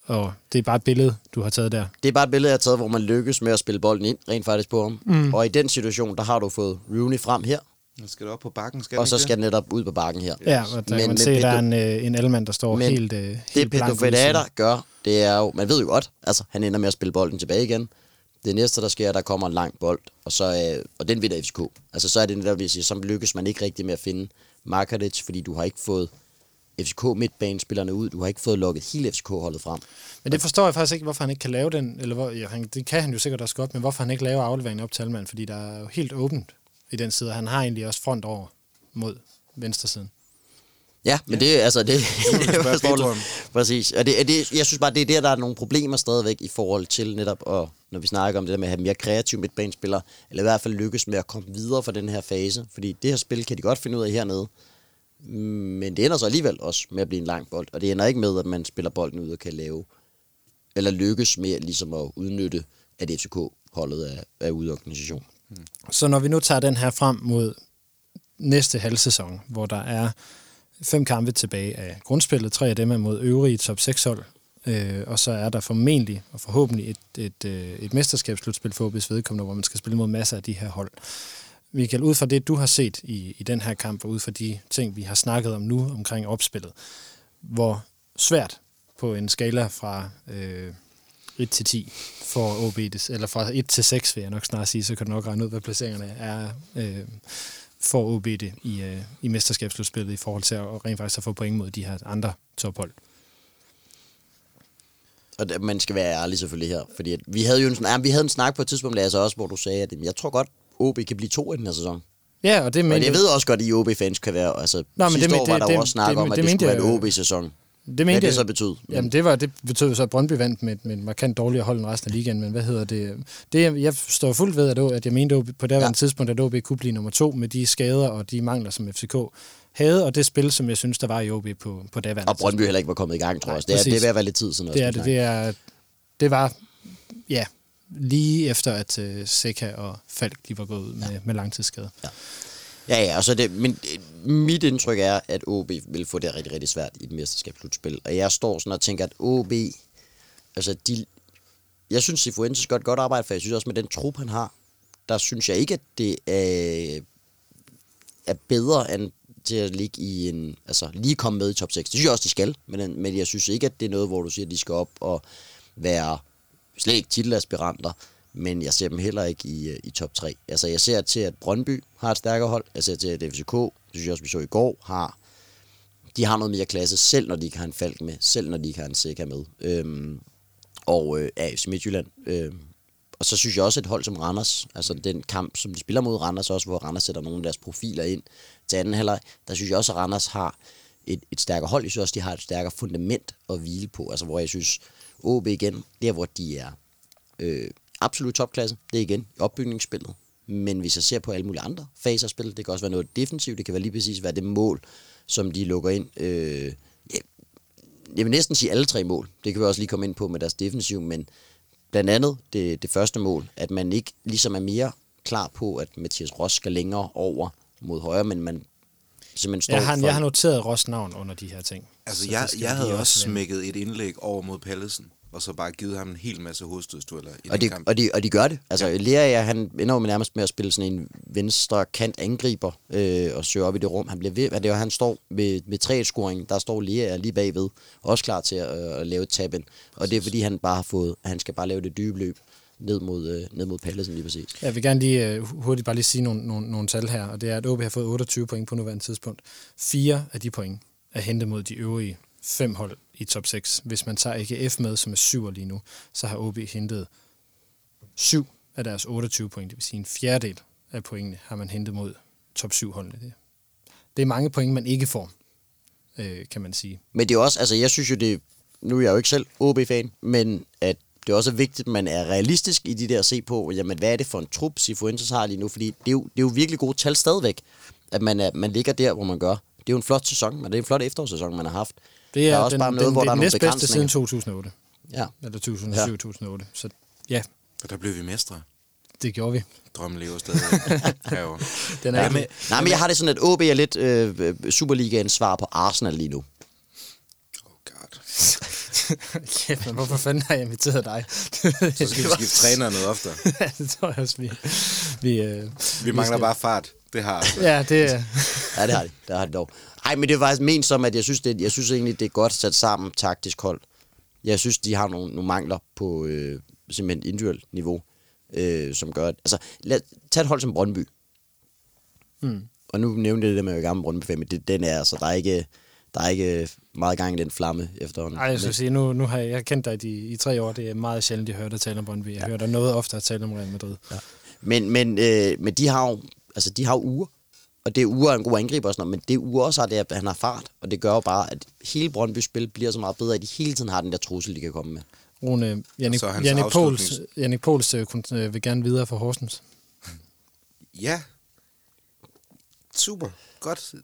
S6: Og det er bare et billede, du har taget der.
S8: Det er bare et billede, jeg har taget, hvor man lykkes med at spille bolden ind, rent faktisk på ham. Mm. Og i den situation, der har du fået Rooney frem her,
S7: Nu skal det op på bakken, skal
S8: og så skal den netop ud på bakken her.
S6: Ja, og der
S8: Men-
S6: kan man se, der er en, øh, en almand, der står
S8: Men
S6: helt, øh, helt
S8: Det Pedro gør, det er jo, man ved jo godt, altså han ender med at spille bolden tilbage igen. Det næste, der sker, der kommer en lang bold, og, så, øh, og den vinder FCK. Altså så er det netop, jeg siger, så lykkes man ikke rigtig med at finde Markadic, fordi du har ikke fået FCK midtbanespillerne ud, du har ikke fået lukket hele FCK-holdet frem.
S6: Men det forstår jeg faktisk ikke, hvorfor han ikke kan lave den, eller hvor, ja, han, det kan han jo sikkert også godt, men hvorfor han ikke laver afleveringen op til Alman, fordi der er jo helt åbent i den side, og han har egentlig også front over mod venstre siden.
S8: Ja, men det, altså, det, forstår det.
S7: om.
S8: Præcis. Og det, det, jeg synes bare, det er der, der er nogle problemer stadigvæk i forhold til netop, og når vi snakker om det der med at have mere kreative midtbanespillere, eller i hvert fald lykkes med at komme videre fra den her fase. Fordi det her spil kan de godt finde ud af hernede. Men det ender så alligevel også med at blive en lang bold. Og det ender ikke med, at man spiller bolden ud og kan lave, eller lykkes med ligesom at udnytte, at FCK-holdet er, er ude af organisation. Mm.
S6: Så når vi nu tager den her frem mod næste halvsæson, hvor der er fem kampe tilbage af grundspillet, tre af dem er mod øvrige top 6 hold, øh, og så er der formentlig og forhåbentlig et, et, et, et mesterskabsslutspil for OB's vedkommende, hvor man skal spille mod masser af de her hold. Michael, ud fra det, du har set i, i den her kamp, og ud fra de ting, vi har snakket om nu omkring opspillet, hvor svært på en skala fra øh, 1 til 10 for OB, eller fra 1 til 6 vil jeg nok snart sige, så kan du nok regne ud, hvad placeringerne er øh, for OB det i, øh, i mesterskabsslutspillet i forhold til at rent faktisk at få point mod de her andre tophold.
S8: Og man skal være ærlig selvfølgelig her, fordi at vi havde jo en, ja, vi havde en snak på et tidspunkt, Lasse, også, hvor du sagde, at jeg tror godt, OB kan blive to i den her sæson.
S6: Ja, og det
S8: Men jeg ved også godt, at I OB-fans kan være... Altså,
S6: Nå, men
S8: sidste
S6: det-
S8: år var
S6: det-
S8: der
S6: det-
S8: jo også snak
S6: det-
S8: om, at
S6: det
S8: det, skulle være en. OB-sæson.
S6: det
S8: Hvad
S6: mente
S8: det
S6: jeg-
S8: så betød.
S6: Jamen, det, var, det betød så, at Brøndby vandt med, med en markant dårligere hold end resten af ligaen, men hvad hedder det? det jeg- står fuldt ved, at, at jeg mente OB, på det ja. tidspunkt, at OB kunne blive nummer to med de skader og de mangler, som FCK havde, og det spil, som jeg synes, der var i OB på, på daværende
S8: Og Brøndby heller ikke var kommet i gang, tror jeg.
S6: Nej.
S8: Det er, det er ved at være lidt tid siden.
S6: Det er det. Det, er, det var, ja, lige efter, at uh, Seca og Falk de var gået ud med, med langtidsskade. Ja.
S8: Ja, ja, og så det, men øh, mit indtryk er, at OB vil få det rigtig, rigtig svært i et mesterskabsslutspil. Og jeg står sådan og tænker, at OB, altså de, jeg synes, Sifuentes gør et godt arbejde, for jeg synes også med den trup, han har, der synes jeg ikke, at det er, er bedre end til at ligge i en, altså lige komme med i top 6. Det synes jeg også, de skal, men, men jeg synes ikke, at det er noget, hvor du siger, at de skal op og være slet ikke titelaspiranter, men jeg ser dem heller ikke i, øh, i top 3. Altså, jeg ser til, at Brøndby har et stærkere hold. Jeg ser til, at FCK, det synes jeg også, vi så i går, har de har noget mere klasse, selv når de ikke har en Falk med, selv når de ikke har en Seca med. Øhm, og øh, AFC Midtjylland. Øhm, og så synes jeg også, et hold som Randers, altså den kamp, som de spiller mod Randers også, hvor Randers sætter nogle af deres profiler ind til anden halvleg, der synes jeg også, at Randers har et, et stærkere hold. Jeg synes også, de har et stærkere fundament at hvile på. Altså, hvor jeg synes, OB igen, der hvor de er øh, absolut topklasse, det er igen i opbygningsspillet. Men hvis jeg ser på alle mulige andre faser af spillet, det kan også være noget defensivt, det kan være lige præcis være det mål, som de lukker ind. Øh, ja, jeg vil næsten sige alle tre mål. Det kan vi også lige komme ind på med deres defensiv, men blandt andet det, det første mål, at man ikke ligesom er mere klar på, at Mathias Ross skal længere over mod højre, men man simpelthen står
S6: Jeg, har,
S8: for
S6: jeg har noteret Ross navn under de her ting.
S7: Altså,
S6: Så
S7: jeg, jeg havde også smækket et indlæg over mod Pallesen, og så bare givet ham en hel masse hovedstødstueller i
S8: Og de,
S7: kamp.
S8: og, de, og de gør det. Altså, ja. Lea, han ender jo med nærmest med at spille sådan en venstre kant angriber øh, og søger op i det rum. Han bliver ved, det er, jo, han står med, med 3 scoring der står Lea lige bagved, også klar til at, øh, at lave et tab Og det er fordi, han bare har fået, han skal bare lave det dybe løb ned mod, øh, ned mod Pallesen lige præcis.
S6: Jeg vil gerne lige uh, hurtigt bare lige sige nogle, nogle, nogle tal her, og det er, at OB har fået 28 point på nuværende tidspunkt. Fire af de point er hentet mod de øvrige fem hold i top 6. Hvis man tager AGF med, som er syver lige nu, så har OB hentet syv af deres 28 point, det vil sige en fjerdedel af pointene har man hentet mod top 7 holdene. Det- Det er mange point, man ikke får, øh, kan man sige.
S8: Men det er også, altså jeg synes jo det, nu er jeg jo ikke selv OB-fan, men at det er også vigtigt, at man er realistisk i de der at se på, jamen hvad er det for en trup, Sifuentes har lige nu, fordi det er jo, det er jo virkelig gode tal stadigvæk, at man, er, man ligger der, hvor man gør. Det er jo en flot sæson, men det er en flot efterårssæson, man har haft.
S6: Det er,
S8: der er også
S6: den,
S8: bare noget,
S6: den,
S8: hvor
S6: det
S8: der
S6: er den
S8: nogle
S6: næstbedste siden
S8: begrænsninger.
S6: 2008.
S8: Ja.
S6: Eller 2007-2008. Så ja,
S7: Og der blev vi mestre.
S6: det gjorde vi.
S7: Drømmen lever stadig.
S6: Den er
S7: Ja, men,
S8: Nej, men jeg har det sådan, at OB er lidt øh, Superligaens svar på Arsenal lige nu.
S7: oh God.
S6: Kæft, men hvorfor fanden har jeg inviteret dig?
S7: Så skal vi skifte træner noget oftere.
S6: ja, det tror jeg også, vi... Vi, øh,
S7: Vi mangler bare fart. Det har altså.
S6: Ja, det er...
S8: Ja, det har de. Det har de dog. Ej, men det er faktisk ment som, at jeg synes, det, jeg synes egentlig, det er godt sat sammen taktisk hold. Jeg synes, de har nogle, nogle mangler på øh, simpelthen individuelt niveau, øh, som gør... At, altså, lad, tag et hold som Brøndby.
S6: Mm.
S8: Og nu nævnte jeg det der med at være gammel Brøndby, men det, den er altså, der er ikke... Der er ikke meget gang i den flamme efterhånden.
S6: Ej, jeg skal sige, nu, nu har jeg, jeg kendt dig i, i tre år. Det er meget sjældent, jeg hører dig tale om Brøndby. Jeg ja. hører dig noget oftere tale om Real Madrid. Ja.
S8: Men, men, øh, men de har jo, altså, de har jo uger. Og det er Ure er en god angriber og sådan noget, men det Ure også har, det at han har fart, og det gør jo bare, at hele Brøndby spil bliver så meget bedre, at de hele tiden har den der trussel, de kan komme med.
S6: Rune, Jannik, Jannik Pols, Jannik Pols øh, øh, vil gerne videre for Horsens.
S7: Ja. Super. Godt.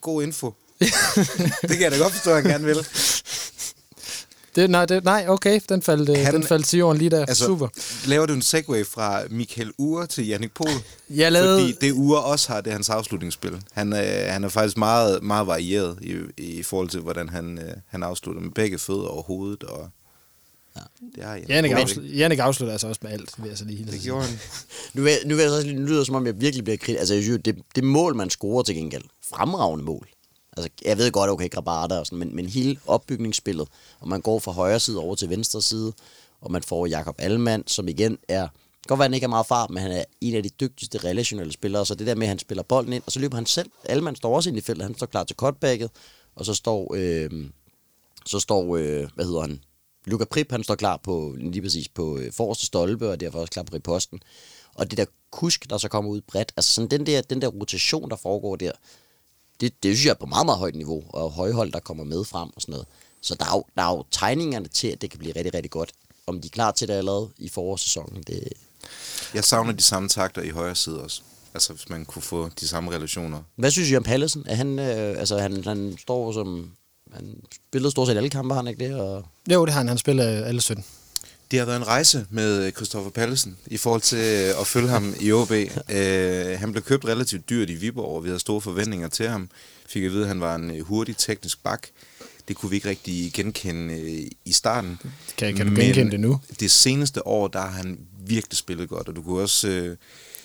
S7: God info. det kan jeg da godt forstå, at han gerne vil.
S6: Det, nej, det, nej, okay, den faldt,
S7: Han-
S6: han, den faldt til jorden lige der.
S7: Altså,
S6: Super.
S7: laver du en segway fra Michael Ure til Jannik Pohl?
S6: Jeg lavede,
S7: Fordi det Ure også har, det er hans afslutningsspil. Han, øh, han er faktisk meget, meget varieret i, i forhold til, hvordan han, øh, han afslutter med begge fødder og hovedet. Og
S8: Ja.
S7: Det har Jannik
S6: Jannik, afslutter, Jannik afslutter altså også med alt, vil jeg så lige hilse
S7: Det gjorde han.
S8: Nu vil, nu vil jeg så lyder det, som om jeg virkelig bliver kritisk. Altså, jeg synes, det, det mål, man scorer til gengæld, fremragende mål. Altså, jeg ved godt, okay, Grabater og sådan, men, men hele opbygningsspillet, og man går fra højre side over til venstre side, og man får Jakob Allmann, som igen er, kan godt være, han ikke er meget fart, men han er en af de dygtigste relationelle spillere, så det der med, at han spiller bolden ind, og så løber han selv. Allmann står også ind i feltet, han står klar til cutbacket, og så står, øh, så står, øh, hvad hedder han, Luka Prip, han står klar på, lige præcis på øh, forreste stolpe, og derfor også klar på riposten. Og det der kusk, der så kommer ud bredt, altså sådan den der, den der rotation, der foregår der, det, det synes jeg er på meget, meget højt niveau, og højhold, der kommer med frem og sådan noget. Så der er, jo, der er jo tegningerne til, at det kan blive rigtig, rigtig godt. Om de er klar til det allerede i forårssæsonen, det,
S7: Jeg savner de samme takter i højre side også. Altså, hvis man kunne få de samme relationer.
S8: Hvad synes I om Pallesen? Er han, øh, altså, han, han står som... Han spillede stort set alle kampe, har han ikke det? Og,
S6: Jo, det har han. Han spiller alle 17.
S7: Det har været en rejse med Christoffer Pallesen i forhold til øh, at følge ham i OB. Øh, han blev købt relativt dyrt i Viborg, og vi havde store forventninger til ham. Fik at vide, at han var en øh, hurtig teknisk bak. Det kunne vi ikke rigtig genkende øh, i starten.
S6: Kan, kan du genkende det nu?
S7: Det seneste år, der har han virkelig spillet godt, og du kunne også... Øh,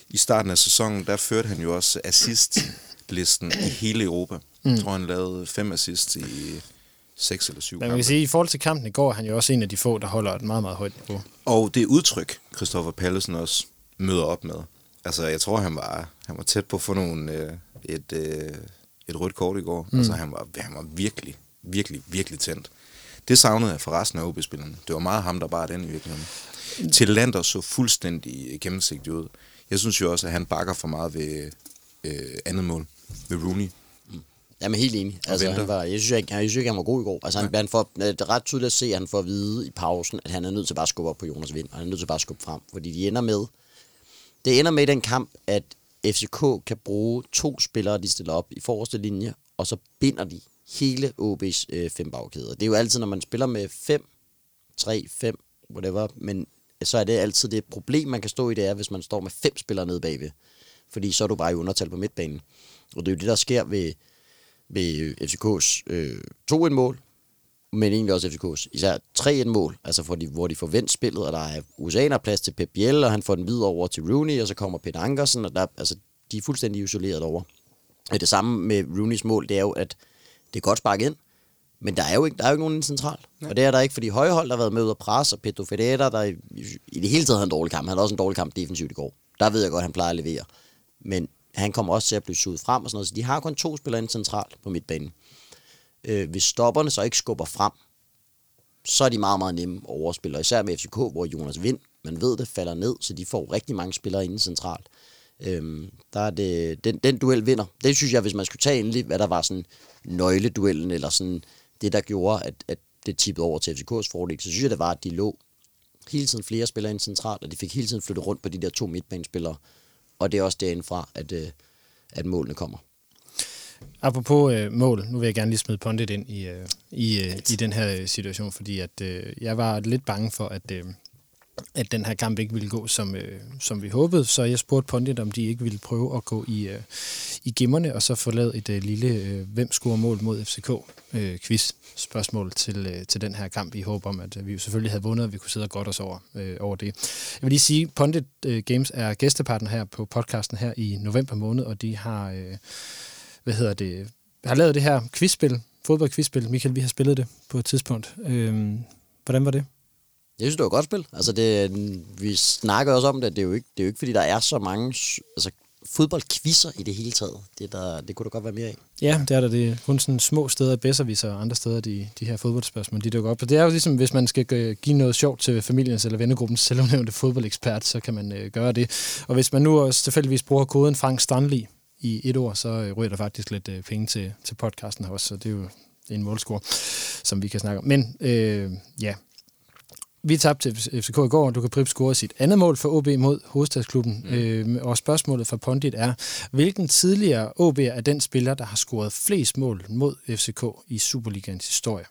S7: I starten af sæsonen, der førte han jo også assist-listen i hele Europa. Mm. Jeg tror, han lavede fem assist i seks eller syv
S6: Men man kan sige, at i forhold til kampen i går, er han jo også en af de få, der holder et meget, meget højt niveau.
S7: Og det udtryk, Christoffer Pallesen også møder op med. Altså, jeg tror, han var, han var tæt på at få nogle, øh, et, øh, et rødt kort i går. Mm. Altså, han var, han var virkelig, virkelig, virkelig tændt. Det savnede jeg for resten af OB-spillerne. Det var meget ham, der bare den i virkeligheden. Til Lander så fuldstændig gennemsigtig ud. Jeg synes jo også, at han bakker for meget ved øh, andet mål. Ved Rooney.
S8: Jamen helt enig. Altså, han var, jeg, synes ikke, jeg synes ikke, han var god i går. Altså, han, han får, det er ret tydeligt at se, at han får at vide i pausen, at han er nødt til bare at skubbe op på Jonas Vind, og han er nødt til bare at skubbe frem. Fordi de ender med, det ender med i den kamp, at FCK kan bruge to spillere, de stiller op i forreste linje, og så binder de hele OB's øh, fem bagkæder. Det er jo altid, når man spiller med 5, 3, 5, whatever, men så er det altid det problem, man kan stå i, det er, hvis man står med fem spillere nede bagved. Fordi så er du bare i undertal på midtbanen. Og det er jo det, der sker ved, ved FCK's øh, 2-1-mål, men egentlig også FCK's især 3-1-mål, altså for de, hvor de får vendt spillet, og der er USA'er plads til Pep Biel, og han får den videre over til Rooney, og så kommer Peter Ankersen, og der, altså, de er fuldstændig isoleret over. Og det samme med Rooneys mål, det er jo, at det er godt sparket ind, men der er jo ikke, der er jo ikke nogen central. Og det er der ikke, fordi højhold der har været med ud at presse, og Pedro Ferreira, der i, i det hele taget havde en dårlig kamp. Han havde også en dårlig kamp defensivt i går. Der ved jeg godt, at han plejer at levere. Men han kommer også til at blive suget frem og sådan noget. Så de har kun to spillere ind centralt på midtbanen. Øh, hvis stopperne så ikke skubber frem, så er de meget, meget nemme overspillere. Især med FCK, hvor Jonas Vind, man ved det, falder ned, så de får rigtig mange spillere inde centralt. Øhm, der er det, den, den duel vinder. Det synes jeg, hvis man skulle tage endelig, hvad der var sådan nøgleduellen, eller sådan det, der gjorde, at, at det tippede over til FCK's fordel, så synes jeg, det var, at de lå hele tiden flere spillere ind centralt, og de fik hele tiden flyttet rundt på de der to midtbanespillere. Og det er også derindfra, at, øh, at målene kommer.
S6: Apropos øh, mål, nu vil jeg gerne lige smide Pondit ind i, øh, i, øh, i den her øh, situation, fordi at øh, jeg var lidt bange for, at, øh, at den her kamp ikke ville gå, som, øh, som vi håbede. Så jeg spurgte Pondit, om de ikke ville prøve at gå i, øh, i gemmerne, og så få lavet et øh, lille øh, hvem scorer mål mod FCK øh, quiz spørgsmål til, øh, til den her kamp i håb om, at øh, vi jo selvfølgelig havde vundet, og vi kunne sidde og godt os over, øh, over det. Jeg vil lige sige, Pondit øh, Games er gæstepartner her på podcasten her i november måned, og de har... Øh, hvad hedder det, har lavet det her quizspil, fodboldquizspil. Michael, vi har spillet det på et tidspunkt. Øh, hvordan var det?
S8: Jeg synes, det var et godt spil. Altså, det, vi snakker også om det. Det er, jo ikke, det er jo ikke, fordi der er så mange altså, fodboldquizzer i det hele taget. Det, der, det kunne der godt være mere af.
S6: Ja, det er der. Det er kun sådan små steder, bedserviser og andre steder, de, de her fodboldspørgsmål, de dukker op. Og det er jo ligesom, hvis man skal give noget sjovt til familiens eller vennegruppens selvnævnte fodboldekspert, så kan man øh, gøre det. Og hvis man nu også tilfældigvis bruger koden Frank Stanley, i et år, så øh, ryger der faktisk lidt øh, penge til, til podcasten her også, så det er jo en målscore, som vi kan snakke om. Men øh, ja, vi tabte til FCK i går, og Luka Prip scorede sit andet mål for OB mod Hovedstadsklubben. Mm. Øh, og spørgsmålet fra Pondit er, hvilken tidligere OB er den spiller, der har scoret flest mål mod FCK i Superligans historie?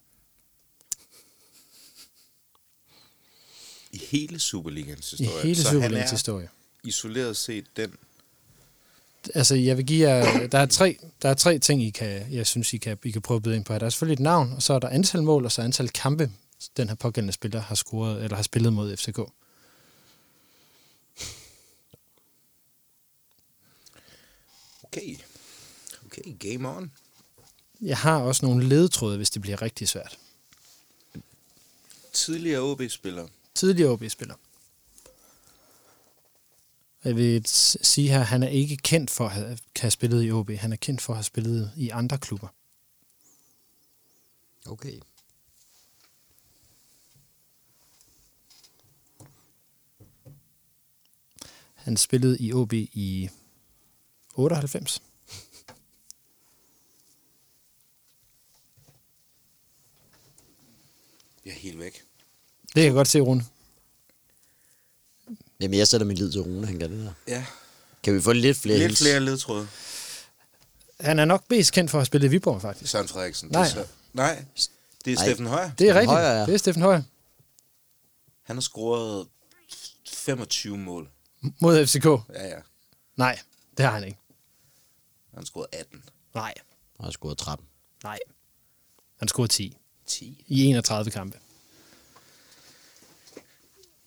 S7: I hele Superligans historie.
S6: I hele
S7: så
S6: Superligans
S7: er
S6: historie.
S7: isoleret set den.
S6: Altså, jeg vil give jer, der er tre, der er tre ting, I kan, jeg synes, I kan, I kan prøve at byde ind på her. Der er selvfølgelig et navn, og så er der antal mål, og så antal kampe, den her pågældende spiller har scoret, eller har spillet mod FCK.
S7: Okay. Okay, game on.
S6: Jeg har også nogle ledetråde, hvis det bliver rigtig svært.
S7: Tidligere OB-spiller.
S6: Tidligere OB-spiller. Jeg vil sige her, at han er ikke kendt for at have spillet i OB. Han er kendt for at have spillet i andre klubber.
S8: Okay.
S6: Han spillede i OB i 98.
S7: Jeg er helt væk.
S6: Det kan jeg godt se, Rune.
S8: Jamen, jeg sætter min lid til Rune, han kan det der.
S7: Ja.
S8: Kan vi få lidt flere
S7: Lidt
S8: hils?
S7: flere ledtråde.
S6: Han er nok mest kendt for at have spillet i Viborg, faktisk.
S7: Søren Frederiksen.
S6: Nej.
S7: Det er så, nej, det er
S8: Nej.
S7: Steffen Højer.
S6: Det er rigtigt.
S8: Højer, ja.
S6: Det er Steffen Højer.
S7: Han har scoret 25 mål.
S6: Mod FCK.
S7: Ja, ja.
S6: Nej, det har han ikke.
S7: Han har scoret 18.
S6: Nej,
S8: Han har scoret 13.
S6: nej. Han scorede 10
S7: 10.
S6: i 31 kampe.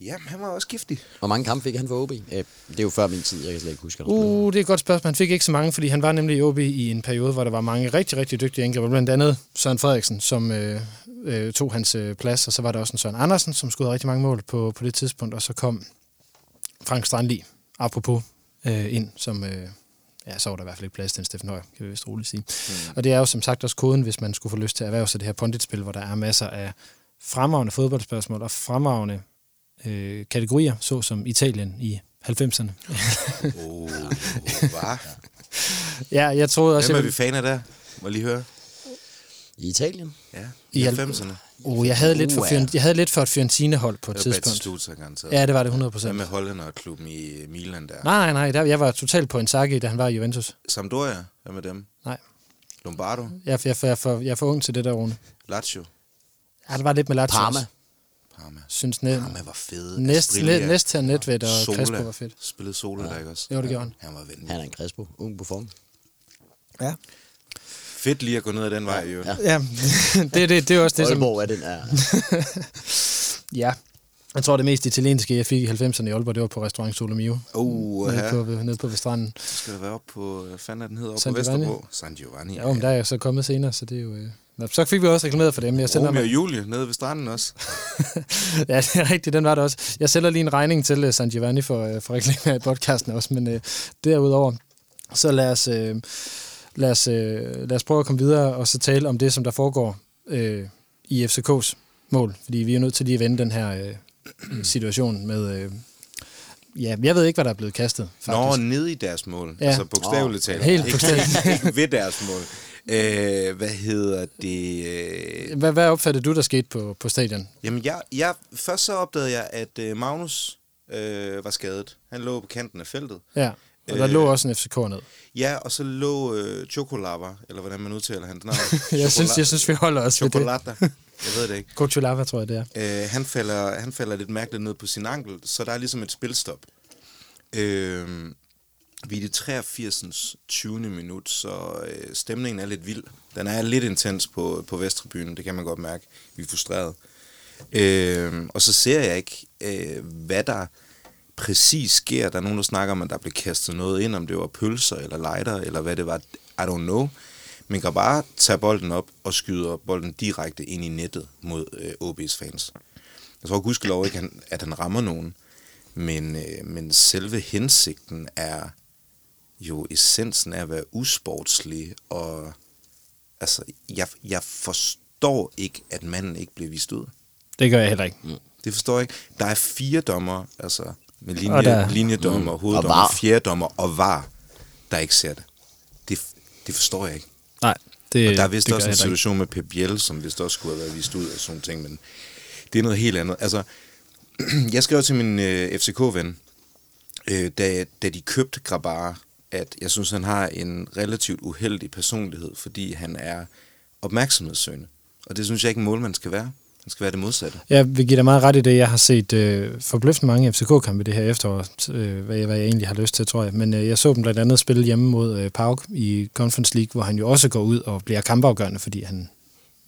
S7: Jamen, han var også giftig.
S8: Hvor mange kampe fik han for OB? Øh, det er jo før min tid, jeg kan slet ikke huske, han
S6: Uh, det er et godt spørgsmål. Han fik ikke så mange, fordi han var nemlig i OB i en periode, hvor der var mange rigtig, rigtig dygtige angriber. Blandt andet Søren Frederiksen, som øh, øh, tog hans øh, plads, og så var der også en Søren Andersen, som scorede rigtig mange mål på, på det tidspunkt, og så kom Frank Strandli, apropos, øh, ind, som... Øh, ja, så var der i hvert fald ikke plads til en Steffen Højer, kan vi vist roligt sige. Mm. Og det er jo som sagt også koden, hvis man skulle få lyst til at erhverve sig det her punditspil, hvor der er masser af fremragende fodboldspørgsmål og fremragende øh, kategorier, såsom Italien i 90'erne.
S7: Oh,
S6: ja, jeg troede også...
S7: Hvem er vi fan af der? Må jeg lige høre?
S8: I Italien?
S7: Ja,
S6: I
S7: i
S6: al-
S7: 90'erne.
S6: Oh, jeg havde lidt for,
S8: Uh, ja.
S6: Fiorent- jeg havde lidt for et Fiorentina-hold på et
S7: Det var
S6: tidspunkt. Ja, det var det 100
S7: Hvad
S6: procent.
S7: med Hollænderklubben i Milan der?
S6: Nej, nej, nej. Der, jeg var totalt på Inzaghi, da han var i Juventus.
S7: Sampdoria? Hvad med dem?
S6: Nej.
S7: Lombardo?
S6: Jeg, jeg, jeg, er for, jeg er for ung til det der, Rune.
S7: Lazio?
S6: Ja, det var lidt med Lazio.
S8: Parma?
S7: Parma.
S6: Synes næ-
S7: Parma var fed.
S6: næst, næ, næst til Netvet og
S7: Sola.
S6: Crespo var fedt.
S7: Spillede Sola der, ikke også?
S6: Jo, det gjorde han.
S7: Han var venlig.
S8: Han er en Crespo. Ung på form.
S6: Ja.
S7: Fedt lige at gå ned ad den vej, jo.
S8: Ja.
S6: Ja, det, det, det er også det, som...
S8: Aalborg er den er.
S6: Ja. Jeg tror, det mest italienske, jeg fik i 90'erne i Aalborg, det var på restaurant Solomio.
S7: Uh,
S6: Nede
S7: her
S6: på, nede på ved stranden.
S7: skal der være op på, hvad fanden er den hedder, op
S6: San
S7: på
S6: Giovanni?
S7: Vesterbro? San Giovanni.
S6: Ja, men der er jeg så kommet senere, så det er jo... Øh... Nå, så fik vi også reklameret for dem. Jeg sender
S7: Romeo og. Julie nede ved stranden også.
S6: ja, det er rigtigt, den var der også. Jeg sælger lige en regning til uh, San Giovanni for, uh, for reklame i podcasten også, men uh, derudover, så lad os, uh, lad, os, uh, lad os prøve at komme videre og så tale om det, som der foregår uh, i FCK's mål, fordi vi er nødt til lige at vende den her uh, situation med... Uh, ja, jeg ved ikke, hvad der er blevet kastet,
S7: Nå,
S6: faktisk.
S7: nede i deres mål.
S6: Ja.
S7: Altså bogstaveligt talt.
S6: Helt bogstaveligt.
S7: Ikke ved deres mål. Øh, hvad hedder det? Øh,
S6: Hvad, hvad opfattede du, der skete på, på stadion?
S7: jamen, jeg, jeg, først så opdagede jeg, at øh, Magnus øh, var skadet. Han lå på kanten af feltet.
S6: Ja, og der
S7: Øh,
S6: lå også en FCK ned.
S7: Ja, og så lå øh, Chocolava, eller hvordan man udtaler hans navn.
S6: Jeg synes, jeg synes, vi holder os ved det.
S7: Chocolata. Jeg ved det ikke.
S6: Coachulava, tror jeg, det er.
S7: Øh, han, falder, han falder lidt mærkeligt ned på sin ankel, så der er ligesom et spilstop. Øh, vi er i det 83. 20. minut, så øh, stemningen er lidt vild. Den er lidt intens på, på Vesttribunen, det kan man godt mærke. Vi er frustreret. Øh, og så ser jeg ikke, øh, hvad der præcis sker. Der er nogen, der snakker om, at der blev kastet noget ind, om det var pølser eller lighter, eller hvad det var. I don't know. Men kan bare tage bolden op og skyder bolden direkte ind i nettet mod øh, OB's fans. Jeg tror gudskelov ikke, han- at han rammer nogen. Men, øh, men selve hensigten er jo essensen af at være usportslig. Og altså, jeg, jeg forstår ikke, at manden ikke bliver vist ud.
S6: Det gør jeg heller ikke.
S7: Det forstår jeg ikke. Der er fire dommer, altså med
S6: Og
S7: linje,
S6: der-
S7: linjedommer,
S8: Mm.
S7: hoveddommer,
S8: Og VAR.
S7: fjerdommer og var, der ikke ser det. det, det forstår jeg ikke.
S6: Nej, det
S7: Og der er vist
S6: det
S7: også en
S6: heller ikke.
S7: situation med Pep Biel, som vist også skulle have været vist ud af sådan ting, men det er noget helt andet. Altså, jeg skrev til min øh, FCK-ven, øh, da, da de købte Grabar, at jeg synes, han har en relativt uheldig personlighed, fordi han er opmærksomhedssøgende. Og det synes jeg ikke, en målmand skal være. Han skal være det modsatte.
S6: Jeg vil give dig meget ret i det. Jeg har set øh, forbløffende mange FCK-kampe det her efterår, øh, hvad, jeg, hvad jeg egentlig har lyst til, tror jeg. Men øh, jeg så dem blandt andet spille hjemme mod øh, Pauk i Conference League, hvor han jo også går ud og bliver kampafgørende, fordi han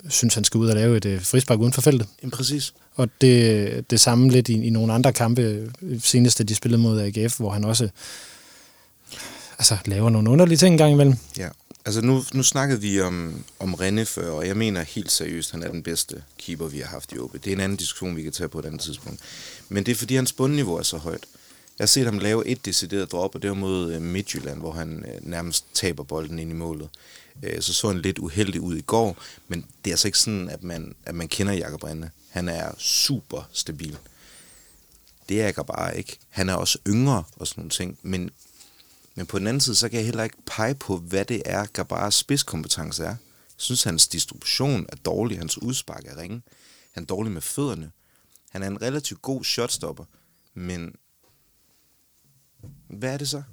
S6: synes, han skal ud og lave et øh, frispark uden for feltet.
S7: Jamen, præcis.
S6: Og det, det samme lidt i, i nogle andre kampe, øh, senest da de spillede mod AGF, hvor han også altså, laver nogle underlige ting en gang imellem.
S7: Ja. Altså nu, nu snakkede vi om, om René før, og jeg mener helt seriøst, han er den bedste keeper, vi har haft i OB. Det er en anden diskussion, vi kan tage på et andet tidspunkt. Men det er fordi, hans bundniveau er så højt. Jeg har set ham lave et decideret drop, og det var mod øh, Midtjylland, hvor han øh, nærmest taber bolden ind i målet. Øh, så så han lidt uheldig ud i går, men det er altså ikke sådan, at man, at man kender Jakob René. Han er super stabil. Det er jeg bare ikke. Han er også yngre og sådan nogle ting, men men på den anden side, så kan jeg heller ikke pege på, hvad det er, Gabaras spidskompetence er. Jeg synes, hans distribution er dårlig, hans udspark er ringe. Han er dårlig med fødderne. Han er en relativt god shotstopper, men hvad er det så?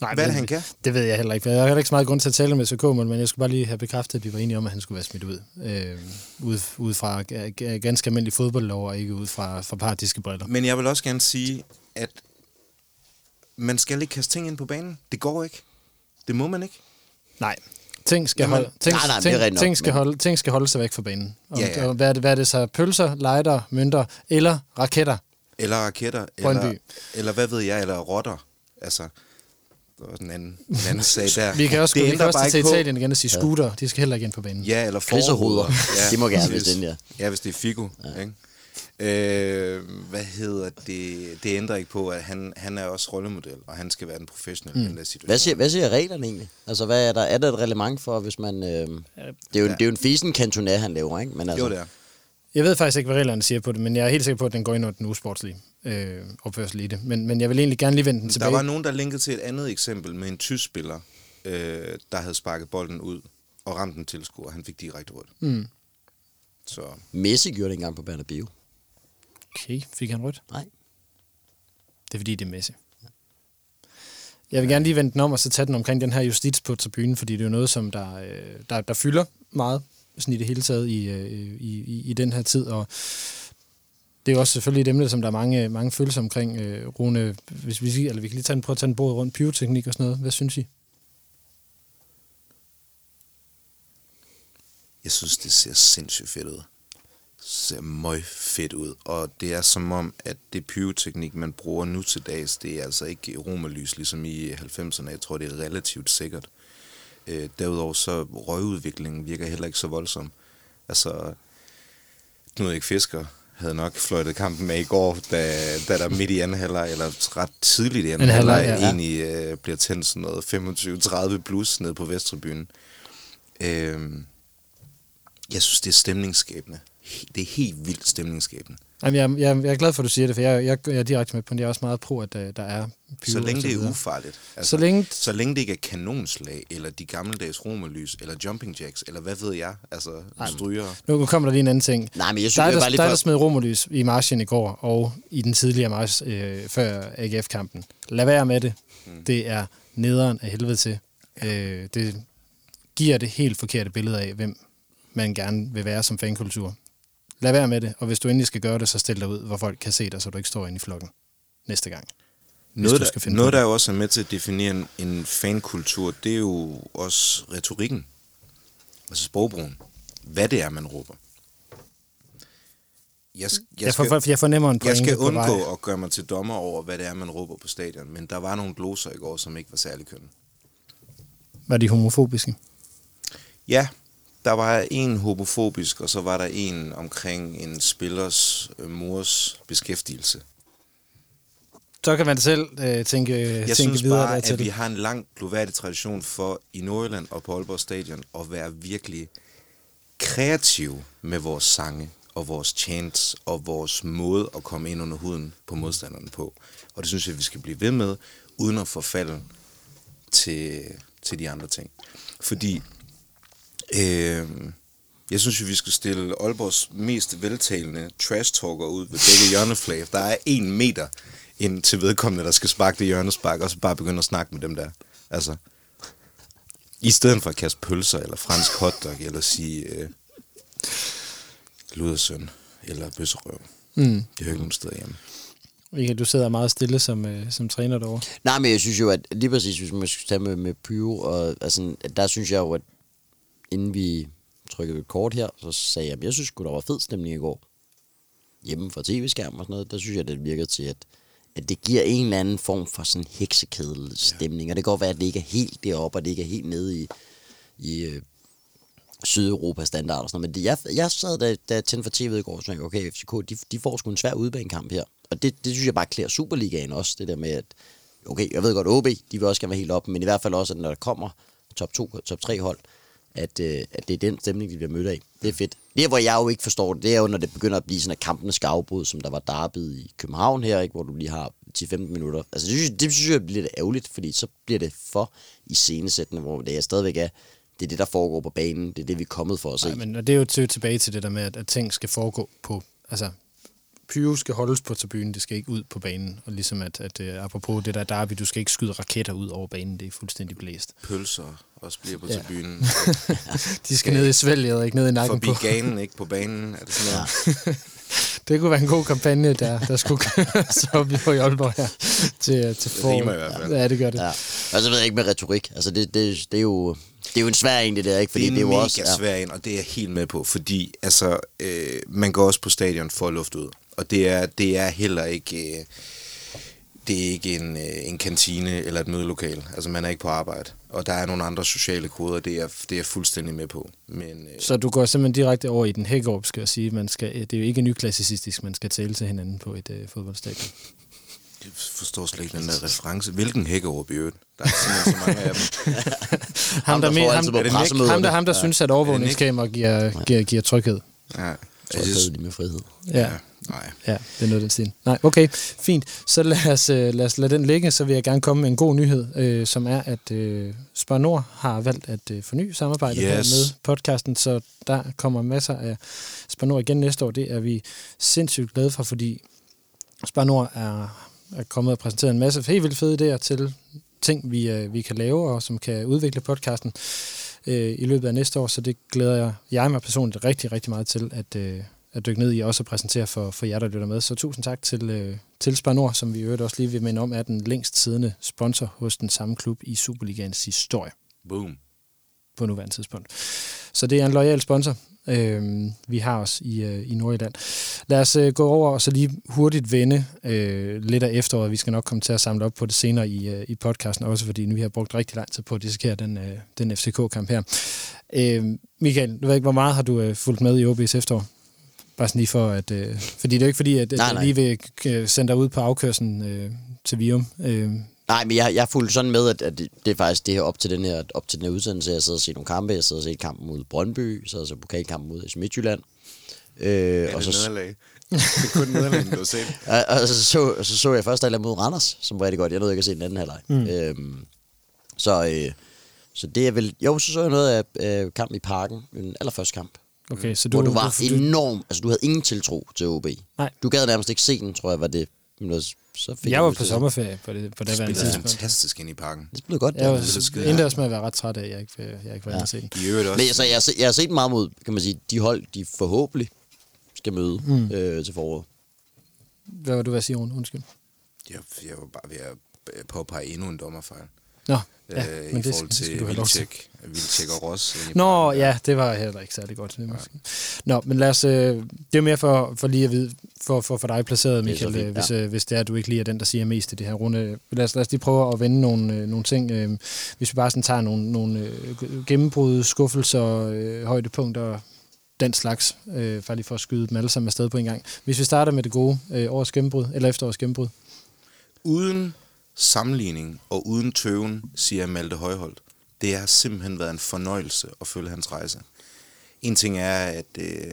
S6: Nej,
S7: Hvad er det, han kan?
S6: Det ved jeg heller ikke. Jeg har heller ikke så meget grund til at tale med SK, men jeg skulle bare lige have bekræftet, at vi var enige om, at han skulle være smidt ud. Øh, ud, ud fra ganske almindelig fodboldlov, og ikke ud fra, fra partiske briller.
S7: Men jeg vil også gerne sige, at man skal ikke kaste ting ind på banen. Det går ikke. Det må man ikke.
S6: Nej. Ting skal,
S7: Jamen,
S6: holde, ting,
S8: nej, nej, det
S6: ting,
S8: nok,
S6: ting, skal holde, ting skal holde sig væk fra banen. Og,
S7: Ja, ja.
S6: og hvad, er det, hvad er det så? Pølser, lighter, mønter eller raketter?
S7: Eller raketter.
S6: Brøndby.
S7: Eller, eller hvad ved jeg, eller rotter. Altså, der var sådan en anden, en anden sag der.
S6: Vi kan også,
S7: Det
S6: vi kan også
S7: bare
S6: tage til Italien igen og sige scooter. De skal heller ikke ind på banen.
S7: Ja, eller forhoveder.
S8: De må gerne, hvis det er den,
S7: Ja, hvis det er Figo. Ja. Ikke? Øh, hvad hedder det? Det ændrer ikke på, at han, han er også rollemodel, og han skal være den professionelle mm. i den der situation.
S8: Hvad siger, hvad siger reglerne egentlig? Altså, hvad er der? Er der et reglement for, hvis man... Øh, det, er jo,
S7: Ja.
S8: det er jo en fisen kantonær, han laver, ikke? Men altså,
S7: Jo, det er.
S6: Jeg ved faktisk ikke, hvad reglerne siger på det, men jeg er helt sikker på, at den går ind under den usportslige øh, opførsel i det. Men, men jeg vil egentlig gerne lige vende den
S7: Der
S6: tilbage.
S7: var nogen, der linkede til et andet eksempel med en tysk spiller, øh, der havde sparket bolden ud og ramt en tilskuer. Han fik direkte rødt.
S6: Mm.
S7: Så
S8: Messi gjorde det engang på Bernabeu.
S6: Okay, fik han rødt?
S8: Nej.
S6: Det er fordi, det er Messi. Jeg vil gerne lige vende den om, og så tage den omkring den her justits på tribunen, fordi det er jo noget, som der, øh, der, der fylder meget sådan i det hele taget i, øh, i, i, i den her tid, og det er jo også selvfølgelig et emne, som der er mange, mange følelser omkring. Øh, Rune, hvis vi, eller vi kan lige tage den, prøve at tage den bordet rundt, pyroteknik og sådan noget. Hvad synes I?
S7: jeg synes, det ser sindssygt fedt ud. Ser møg fedt ud. Og det er som om, at det pyroteknik, man bruger nu til dags, det er altså ikke romerlys, ligesom i 90'erne. Jeg tror, det er relativt sikkert. Øh, derudover så røgudviklingen virker heller ikke så voldsom. Altså, nu ikke fisker havde nok fløjtet kampen med i går, da, da der midt i anden halvleg, eller ret tidligt i anden
S6: halvleg,
S7: halvleg,
S6: ja.
S7: egentlig øh, bliver tændt sådan noget 25-30 plus ned på Vesttribunen. Øh, jeg synes, det er stemningsskabende. Det er helt vildt stemningsskabende.
S6: Jamen, jeg, jeg, jeg er glad for, at du siger det, for jeg, jeg, jeg er direkte med på det. Jeg er også meget pro, at der, der er pyro
S7: Så længe det er ufarligt. Altså,
S6: Så længe-
S7: så længe det ikke er kanonslag, eller de gammeldags romerlys, eller jumping jacks, eller hvad ved jeg, altså stryger.
S6: Nu kommer der lige en anden ting.
S8: Nej, men jeg synes,
S6: Der er
S8: jeg
S6: der,
S8: bare lige
S6: der,
S8: for...
S6: der smed romerlys i marchen i går, og i den tidligere march øh, før AGF-kampen. Lad være med det. Mm. Det er nederen af helvede til. Øh, det giver det helt forkerte billede af, hvem man gerne vil være som fankultur. Lad være med det, og hvis du endelig skal gøre det, så stil dig ud, hvor folk kan se dig, så du ikke står inde i flokken næste gang.
S7: Noget,
S6: du skal finde
S7: noget der jo også er med til at definere en, en fankultur, det er jo også retorikken. Altså sprogbrugen. Hvad det er, man råber. Jeg, jeg,
S6: Jeg,
S7: skal,
S6: for, jeg fornemmer en
S7: jeg skal
S6: vej.
S7: undgå at gøre mig til dommer over, hvad det er, man råber på stadion, men der var nogle gloser i går, som ikke var særlig kønne.
S6: Var de homofobiske?
S7: Ja, der var en homofobisk, og så var der en omkring en spillers øh, mors beskæftigelse.
S6: Så kan man selv øh, tænke,
S7: Jeg
S6: tænke
S7: synes
S6: videre
S7: bare,
S6: dertil.
S7: at vi har en lang gloværdig tradition for i Nordjylland og på Aalborg Stadion at være virkelig kreative med vores sange og vores chants og vores måde at komme ind under huden på modstanderne på. Og det synes jeg, vi skal blive ved med, uden at forfalde til til de andre ting. Fordi øh, jeg synes jo, vi skal stille Aalborgs mest veltalende trash-talker ud ved begge hjørneflag. Der er en meter ind til vedkommende, der skal sparke det hjørnespark, og så bare begynde at snakke med dem der. Altså, i stedet for at kaste pølser, eller fransk hotdog, eller sige øh, ludersøn, eller bøsserøv.
S6: Mm.
S7: Det hører ikke nogen steder hjemme.
S6: Michael, du sidder meget stille som, øh, som træner derovre.
S8: Nej, men jeg synes jo, at lige præcis, hvis man skal tage med, med Pyro, og altså, der synes jeg jo, at inden vi trykkede et kort her, så sagde jeg, at jeg synes sgu, der var fed stemning i går. Hjemme fra tv-skærm og sådan noget, der synes jeg, det virker til, at, at det giver en eller anden form for sådan heksekedel stemning, og det kan godt være, at det ikke er helt deroppe, og det ikke er helt nede i, i øh, Sydeuropa-standard og sådan noget. Men det, jeg, jeg sad, da, da jeg tændte for tv'et i går, og tænkte, okay, FCK, de, de får sgu en svær udbanekamp her. Og det, det synes jeg bare klæder Superligaen også, det der med, at okay, jeg ved godt, OB, de vil også gerne være helt op, men i hvert fald også, at når der kommer top 2, top 3 hold, at, øh, at det er den stemning, de bliver mødt af. Det er fedt. Det, hvor jeg jo ikke forstår det, det er jo, når det begynder at blive sådan, at kampene skal afbryde, som der var derbyet i København her, ikke, hvor du lige har 10-15 minutter. Altså, det synes, det synes jeg bliver lidt ærgerligt, fordi så bliver det for i scenesættende, hvor det er stadigvæk er, det er det, der foregår på banen, det er det, vi er kommet for at se.
S6: Nej, men og det er jo tilbage til det der med, at, at ting skal foregå på... Altså, pyro skal holdes på tribunen, det skal ikke ud på banen. Og ligesom at, at uh, apropos det der derby, du skal ikke skyde raketter ud over banen, det er fuldstændig blæst.
S7: Pølser også bliver på
S6: Ja.
S7: tribunen.
S6: De skal ned i svælget og ikke ned i nakken
S7: Forbi
S6: på.
S7: ganen, ikke på banen. Er det sådan noget?
S6: Det kunne være en god kampagne, der, der skulle køres op i på Aalborg her til, til for.
S7: rimer i hvert fald.
S6: Ja, det gør det.
S8: Ja. Og så ved jeg ikke med retorik. Altså, det, det, det, er, jo, det er jo en svær en, det der, ikke? Fordi
S7: det er,
S8: det er jo
S7: mega
S8: også... Ja.
S7: svær ind, og det er jeg helt med på, fordi altså, øh, man går også på stadion for at lufte ud, og det er, det er heller ikke, øh, det er ikke en, øh, en kantine eller et mødelokal. Altså, man er ikke på arbejde, og der er nogle andre sociale koder, det er, det er jeg fuldstændig med på. Men øh,
S6: Så du går simpelthen direkte over i den hækkerup, skal jeg sige. Man skal, det er jo ikke nyklassicistisk, man skal tale til hinanden på et øh, fodboldstadion.
S7: jeg forstår slet ikke den der reference. Hvilken hækkerup i øvrigt? Der er simpelthen så mange af dem.
S6: Ham, der,
S8: der
S6: ham,
S8: på
S6: ham, ham, der, ham, der
S8: Ja.
S6: synes, at overvågningskamera giver, giver, giver tryghed.
S7: Ja, jeg
S8: Så er
S7: synes,
S8: med frihed.
S6: Ja.
S7: Nej.
S6: Ja, det er noget den stil. Nej, okay, fint. Så lad os, øh, lad os lade den ligge, så vil jeg gerne komme med en god nyhed, øh, som er, at øh, Spar Nord har valgt at øh, forny samarbejdet
S7: Yes.
S6: med podcasten, så der kommer masser af Spar Nord igen næste år. Det er vi sindssygt glade for, fordi Spar Nord er, er kommet og præsenteret en masse helt vildt fede idéer til ting, vi, øh, vi kan lave, og som kan udvikle podcasten øh, i løbet af næste år, så det glæder jeg, jeg mig personligt rigtig, rigtig meget til at, øh, at dykke ned i og også at præsentere for, for jer, der lytter med. Så tusind tak til, øh, til Spar Nord, som vi i øvrigt også lige vil minde om, er den længst siddende sponsor hos den samme klub i Superligans historie
S7: Boom.
S6: på nuværende tidspunkt. Så det er en lojal sponsor, øh, vi har os i, øh, i Nordjylland. Lad os øh, gå over og så lige hurtigt vende øh, lidt af efteråret. Vi skal nok komme til at samle op på det senere i, øh, i podcasten, også fordi nu vi har brugt rigtig lang tid på at dissekere den, øh, den FCK-kamp her. Øh, Michael, du ved ikke, hvor meget har du øh, fulgt med i OB's efterår? Bare sådan lige for at... Øh, fordi det er jo ikke fordi, at, at
S8: Nej,
S6: jeg
S8: nej.
S6: lige vil øh, sende dig ud på afkørslen øh, til Vium. Øh,
S8: Nej, men jeg, jeg fulgte sådan med, at, at det, det er faktisk det her op til den her, op til den her udsendelse. Jeg sidder og ser nogle kampe. Jeg sidder og ser kampen mod Brøndby. Jeg sidder og ser pokalkampen mod FC Midtjylland. Øh,
S7: Er
S8: og,
S7: det
S8: så,
S7: nederlag? Det er kun nederlag, du har set.
S8: og, og så, så, så så jeg først halvleg mod Randers, som var rigtig godt. Jeg nåede ikke at se den anden halvleg. Mm. Øhm, så, øh, så det er vel... Jo, så så jeg noget af øh, kampen i parken. Den allerførste kamp.
S6: Okay, så
S8: Du, hvor du var
S6: du, du,
S8: enorm... Altså, du havde ingen tiltro til OB.
S6: Nej.
S8: Du gad nærmest ikke se den, tror jeg, var det... Noget, så fik
S6: jeg var på sommerferie på det, på det
S7: Det
S6: tidspunkt.
S7: spillede fantastisk ind i parken.
S8: Det spillede godt.
S6: Jeg var
S7: det er
S6: endte også med at være ret træt af, at jeg ikke, jeg ikke var og se den.
S7: I øvrigt også.
S8: Men altså, jeg, har jeg har set meget mod, kan man sige, de hold, de forhåbentlig skal møde mm. øh, til foråret.
S6: Hvad var du ved at sige, Rune? Undskyld.
S7: Jeg, jeg var bare ved at påpege endnu en dommerfejl.
S6: Nå,
S7: Ja, øh,
S6: men
S7: I
S6: det,
S7: forhold til. Vildtjek, Vildtjek og Ross.
S6: Nå, ja, det var heller ikke særlig godt. Det ja. Nå, men lad os, øh, det er mere for, for lige at vide, for, for, for dig placeret,
S8: er
S6: Michael,
S8: fint,
S6: øh, hvis,
S8: ja.
S6: øh, hvis det er, at du ikke lige er den, der siger mest i det her runde. Lad os, lad os lige prøve at vende nogle, øh, nogle ting. Øh, hvis vi bare sådan tager nogle, nogle øh, gennembrud, skuffelser, øh, højdepunkter, den slags, øh, bare lige for at skyde dem alle sammen afsted på en gang. Hvis vi starter med det gode øh, års gennembrud, eller efterårs gennembrud.
S7: Uden sammenligning og uden tøven, siger Malte Højholdt. Det har simpelthen været en fornøjelse at følge hans rejse. En ting er, at øh,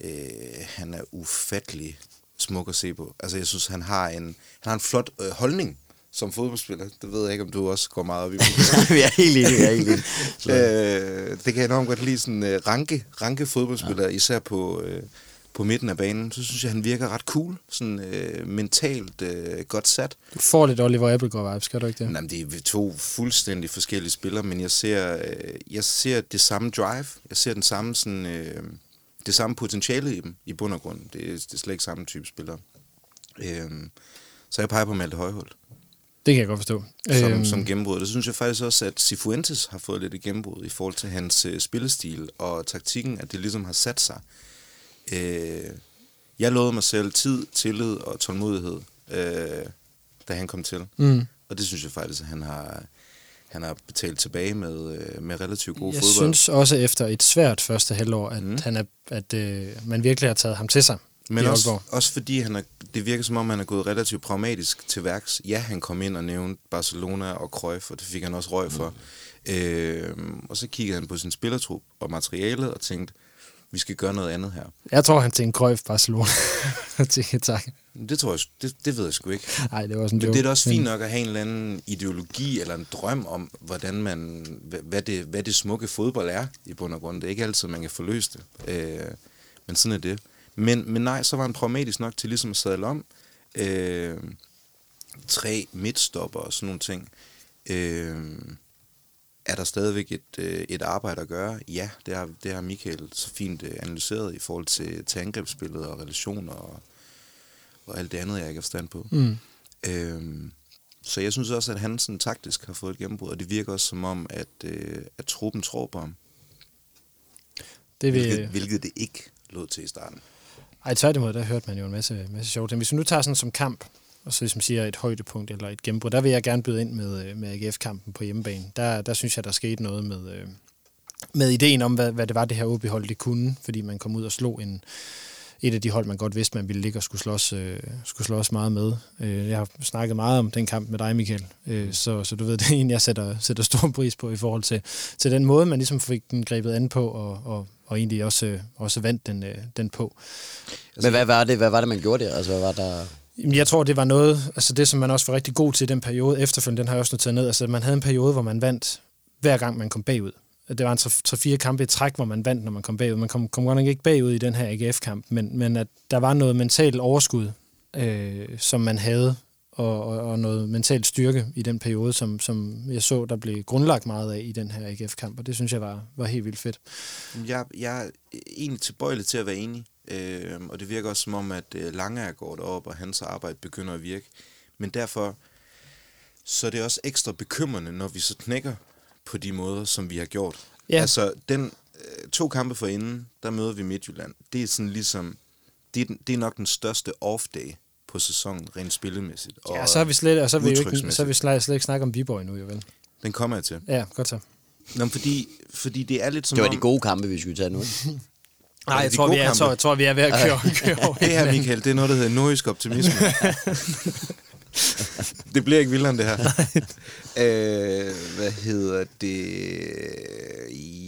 S7: øh, han er ufattelig smuk at se på. Altså, jeg synes, han har en, han har en flot øh, holdning, som fodboldspiller. Det ved jeg ikke, om du også går meget op i.
S8: vi er helt enige, vi er helt enige.
S7: Øh, det kan jeg enormt godt lide, sådan uh, ranke, ranke fodboldspiller, ja. især på, uh, på midten af banen. Så synes jeg, han virker ret cool, sådan uh, mentalt uh, godt sat.
S6: Du får lidt Oliver Appelgaard-vibes, skal du ikke det?
S7: Jamen, det er to fuldstændig forskellige spillere, men jeg ser, øh, jeg ser det samme drive. Jeg ser den samme, sådan, øh, det samme potentiale i dem, i bund og grund. Det er, det er slet ikke samme type spillere. Øh, så jeg peger på Malte Højhold
S6: Det kan jeg godt forstå.
S7: som,
S6: Øhm,
S7: som gennembrud. Det synes jeg faktisk også, at Cifuentes har fået lidt et gennembrud i forhold til hans øh, spillestil og taktikken, at det ligesom har sat sig. Øh, jeg lovede mig selv tid, tillid og tålmodighed, øh, da han kom til.
S6: Mm.
S7: Og det synes jeg faktisk, at han har, han har betalt tilbage med, øh, med relativt god
S6: Jeg
S7: fodbold.
S6: synes også efter et svært første halvår, at,
S7: Mm.
S6: han er, at øh, man virkelig har taget ham til sig
S7: Men også, også fordi han er, det virker som om, han er gået relativt pragmatisk til værks. Ja, han kom ind og nævnte Barcelona og Cruyff, og det fik han også røg for. Mm. Øh, og så kiggede han på sin spillertrup og materialet og tænkte, vi skal gøre noget andet her.
S6: Jeg tror, han tænkte Cruyff Barcelona. Tænkte, tak.
S7: Det tror jeg, det, det ved jeg sgu ikke.
S6: Nej, det var sådan
S7: Men
S6: joke.
S7: det er da også fint nok at have en eller anden ideologi eller en drøm om, hvordan man, hvad- hvad det, hvad det smukke fodbold er i bund og grund. Det er ikke altid, man kan forløse det. Øh, men sådan er det. Men, men nej, så var han pragmatisk nok til ligesom at sadle om. Øh, tre midtstopper og sådan nogle ting. Øh, er der stadigvæk et, øh, et arbejde at gøre? Ja, det har, det har Michael så fint øh, analyseret i forhold til, til angrebsspillet og relationer og, og alt det andet, jeg ikke har forstand på.
S6: Mm.
S7: Øhm, så jeg synes også, at han sådan taktisk har fået et gennembrud, og det virker også som om, at, øh, at truppen tror på ham.
S6: Det vil,
S7: Hvilket, hvilket det ikke lod til i starten.
S6: Ej, tværtimod, der hørte man jo en masse, masse sjove ting. Hvis vi nu tager sådan som kamp, og så ligesom siger et højdepunkt eller et gennembrud, der vil jeg gerne byde ind med, øh, med AGF-kampen på hjemmebane. Der, der synes jeg, der skete noget med, øh, med ideen om, hvad, hvad det var, det her OB-hold det kunne, fordi man kom ud og slog en, et af de hold, man godt vidste, man ville ligge og skulle slås, øh, skulle slås meget med. Øh, jeg har snakket meget om den kamp med dig, Michael, øh, så, så du ved, det er en, jeg sætter, sætter stor pris på i forhold til, til den måde, man ligesom fik den grebet an på, og, og, og egentlig også, øh, også vandt den, øh, den på.
S8: men hvad var, det, hvad var det, man gjorde der? Altså, hvad var der...
S6: Jeg tror, det var noget, altså det, som man også var rigtig god til i den periode, efterfølgende, den har jeg også noteret ned, altså man havde en periode, hvor man vandt hver gang, man kom bagud. Det var en 3-4 kampe i træk, hvor man vandt, når man kom bagud. Man kom, kom godt nok ikke bagud i den her AGF-kamp, men, men at der var noget mentalt overskud, øh, som man havde, og, og, og noget mentalt styrke i den periode, som, som jeg så, der blev grundlagt meget af i den her AGF-kamp, og det synes jeg var, var helt vildt fedt.
S7: Jeg, jeg er egentlig tilbøjelig til at være enig, øh, og det virker også som om, at øh, Lange går derop, og hans arbejde begynder at virke. Men derfor så er det også ekstra bekymrende, når vi så knækker på de måder, som vi har gjort.
S6: Ja.
S7: Altså, den øh, to kampe for inden, der møder vi Midtjylland. Det er sådan ligesom, det er, den- det er nok den største off-day på sæsonen, rent spillemæssigt.
S6: Ja, og så har vi slet, og så vil vi jo ikke, så vi slet, slet ikke snakke om Viborg endnu, jo vel?
S7: Den kommer jeg til.
S6: Ja, godt så.
S7: Nå, men fordi, fordi det er lidt som
S8: Det var
S7: om...
S8: de gode kampe, vi skulle tage nu.
S6: Nej, jeg tror, vi er, jeg tror, jeg tror, vi er ved at køre, køre over
S7: Det her, Michael, det er noget, der hedder nordisk optimisme. det bliver ikke vildere end det her. øh, hvad hedder det?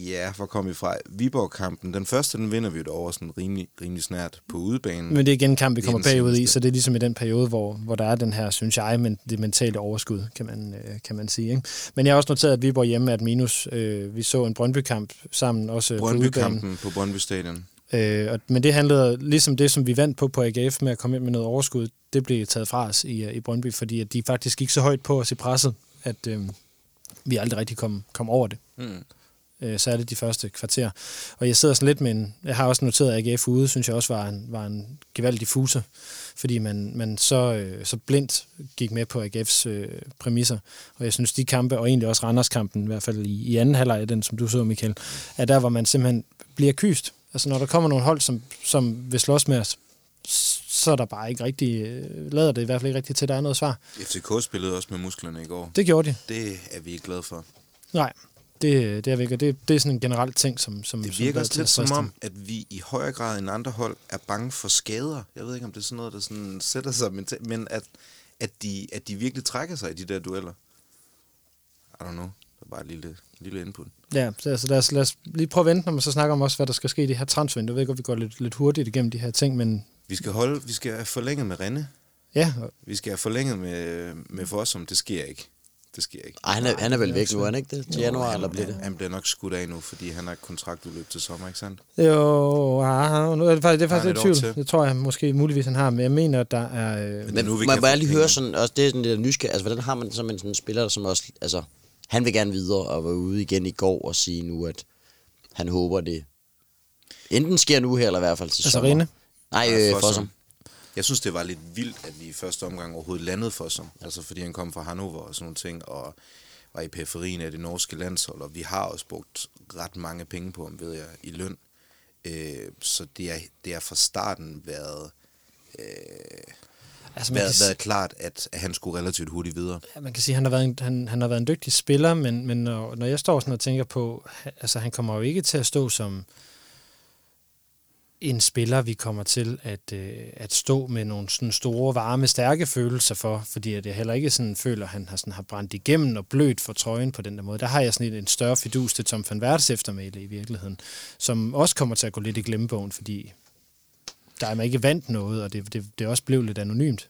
S7: Ja, hvor kom vi fra? Viborg-kampen. Den første, den vinder vi jo over sådan rimelig, rimelig snært på udebanen.
S6: Men det er igen en kamp, vi
S7: er
S6: kommer bagud i, så det er ligesom i den periode, hvor, hvor der er den her, synes jeg, men det mentale overskud, kan man, øh, kan man sige. Ikke? Men jeg har også noteret, at Viborg hjemme er et minus. Øh, vi så en Brøndby-kamp sammen, også på udebanen.
S7: Brøndby-kampen på Brøndby Stadion.
S6: Øh, og, men det handlede ligesom det, som vi vandt på på AGF med at komme ind med noget overskud, det blev taget fra os i, øh, i Brøndby, fordi at de faktisk gik så højt på os i presset, at øh, vi aldrig rigtig kom, kom over det.
S7: Mm.
S6: øh, særligt de første kvarter. Og jeg sidder sådan lidt med en, jeg har også noteret, at AGF ude, synes jeg også var en, var en gevaldig diffuser, fordi man, man så, øh, så blindt gik med på AGF's øh, præmisser. Og jeg synes, de kampe, og egentlig også Randers-kampen, i hvert fald i, i anden halvleg, den som du så, Michael, er der, hvor man simpelthen bliver kyst. Altså når der kommer nogle hold, som, som vil slås med os, så er der bare ikke rigtig, øh, lader det i hvert fald ikke rigtigt til, at der er noget svar.
S7: FCK spillede også med musklerne i går.
S6: Det gjorde de.
S7: Det er vi ikke glade for.
S6: Nej, det, det er virkelig, det, det er sådan en generelt ting, som, som
S7: Det
S6: som
S7: virker også
S6: at
S7: lidt som om, at vi i højere grad end andre hold er bange for skader. Jeg ved ikke, om det er sådan noget, der sådan sætter sig mentalt, men at, at, de, at de virkelig trækker sig i de der dueller. I don't know. Det er bare et lille, lille input.
S6: Ja, så altså, lad, os, lad os lige prøve at vente, når man så snakker om også, hvad der skal ske i det her transfervindue. Jeg ved godt, vi går lidt, lidt hurtigt igennem de her ting, men
S7: Vi skal holde, vi skal have forlænget med Renne.
S6: Ja,
S7: Vi skal have forlænget med, med Fossum. Det sker ikke. Det sker ikke.
S8: Ej, han er, han er vel væk nu, er han ikke det? Til januar,
S7: han,
S8: eller bliver det?
S7: Han, bliver nok skudt af nu, fordi han har kontraktudløb til sommer, ikke sandt?
S6: jo, ah, nu er det faktisk, det er faktisk lidt tvivl. Det tror jeg måske muligvis, han har, men jeg mener, at der er... Øh,
S7: Men
S8: Men
S7: nu, vi
S8: må,
S7: kan
S8: lige høre sådan, også det er sådan lidt nysgerrig, altså hvordan har man som en sådan spiller, som også, altså, han vil gerne videre og var ude igen i går og sige nu, at han håber det enten sker nu her, eller i hvert fald til
S6: Altså
S8: sommer.
S6: Rinde?
S8: Nej, øh,
S7: Fossum.
S8: Fossum.
S7: Jeg synes, det var lidt vildt, at vi i første omgang overhovedet landede for som. Altså, fordi han kom fra Hannover og sådan nogle ting, og var i periferien af det norske landshold, og vi har også brugt ret mange penge på ham, ved jeg, i løn. Øh, så det er, det er fra starten været, øh,
S6: altså, man,
S7: været,
S6: kan,
S7: været klart, at, han skulle relativt hurtigt videre.
S6: ja, man kan sige, at han har været en, han, han har været en dygtig spiller, men, men når, når jeg står sådan og tænker på... Altså, han kommer jo ikke til at stå som en spiller, vi kommer til at, øh, at stå med nogle sådan store, varme, stærke følelser for, fordi at jeg heller ikke sådan føler, at han har, sådan, har brændt igennem og blødt for trøjen på den der måde. Der har jeg sådan en, en større fidus til Tom van Werts eftermæle i virkeligheden, som også kommer til at gå lidt i glemmebogen, fordi der er man ikke vandt noget, og det, det, det også blev lidt anonymt.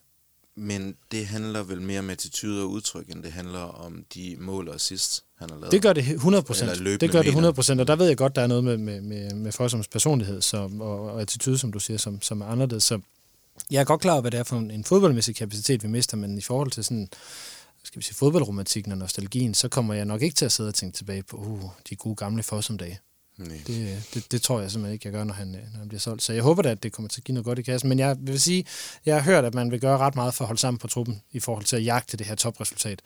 S7: Men det handler vel mere om attitude og udtryk, end det handler om de mål og assist, han har lavet.
S6: Det gør det 100
S7: Eller
S6: procent. Det gør det
S7: meter.
S6: 100 procent, og der ved jeg godt, der er noget med, med, med, med Fossums personlighed som, og, og attitude, som du siger, som, som er anderledes. Så jeg er godt klar over, hvad det er for en, en fodboldmæssig kapacitet, vi mister, men i forhold til sådan, skal vi sige, fodboldromantikken og nostalgien, så kommer jeg nok ikke til at sidde og tænke tilbage på uh, de gode gamle Fossum-dage.
S7: Nej.
S6: Det, det, det tror jeg simpelthen ikke, jeg gør, når han, øh, når han bliver solgt. Så jeg håber da, at det kommer til at give noget godt i kassen. Men jeg vil sige, jeg har hørt, at man vil gøre ret meget for at holde sammen på truppen i forhold til at jagte det her topresultat.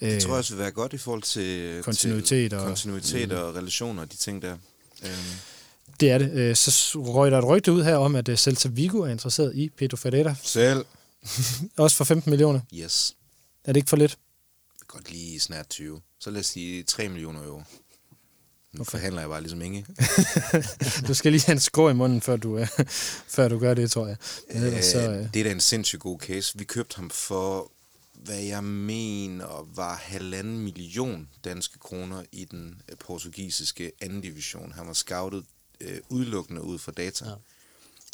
S7: Det tror jeg også vil være godt i forhold til
S6: Kontinuitet
S7: til
S6: og-
S7: kontinuitet og relationer, de ting der. Øhm,
S6: Det er det. Øh, Så røg der et rygte ud her om, at øh, Celta Vigo er interesseret i Pedro Ferreira.
S7: selv.
S6: Også for 15 millioner.
S7: Yes.
S6: Er det ikke for lidt?
S7: Godt lige snart 20. Så lad os sige 3 millioner euro. Nu okay. forhandler jeg bare ligesom Inge.
S6: Du skal lige have en skår i munden, før du, øh, før du gør det, tror jeg. Men ellers så, øh,
S7: Det er da en sindssygt god case. Vi købte ham for, hvad jeg mener, var halvanden million danske kroner i den øh, portugisiske anden division. Han var scoutet øh, udelukkende ud fra data. Ja.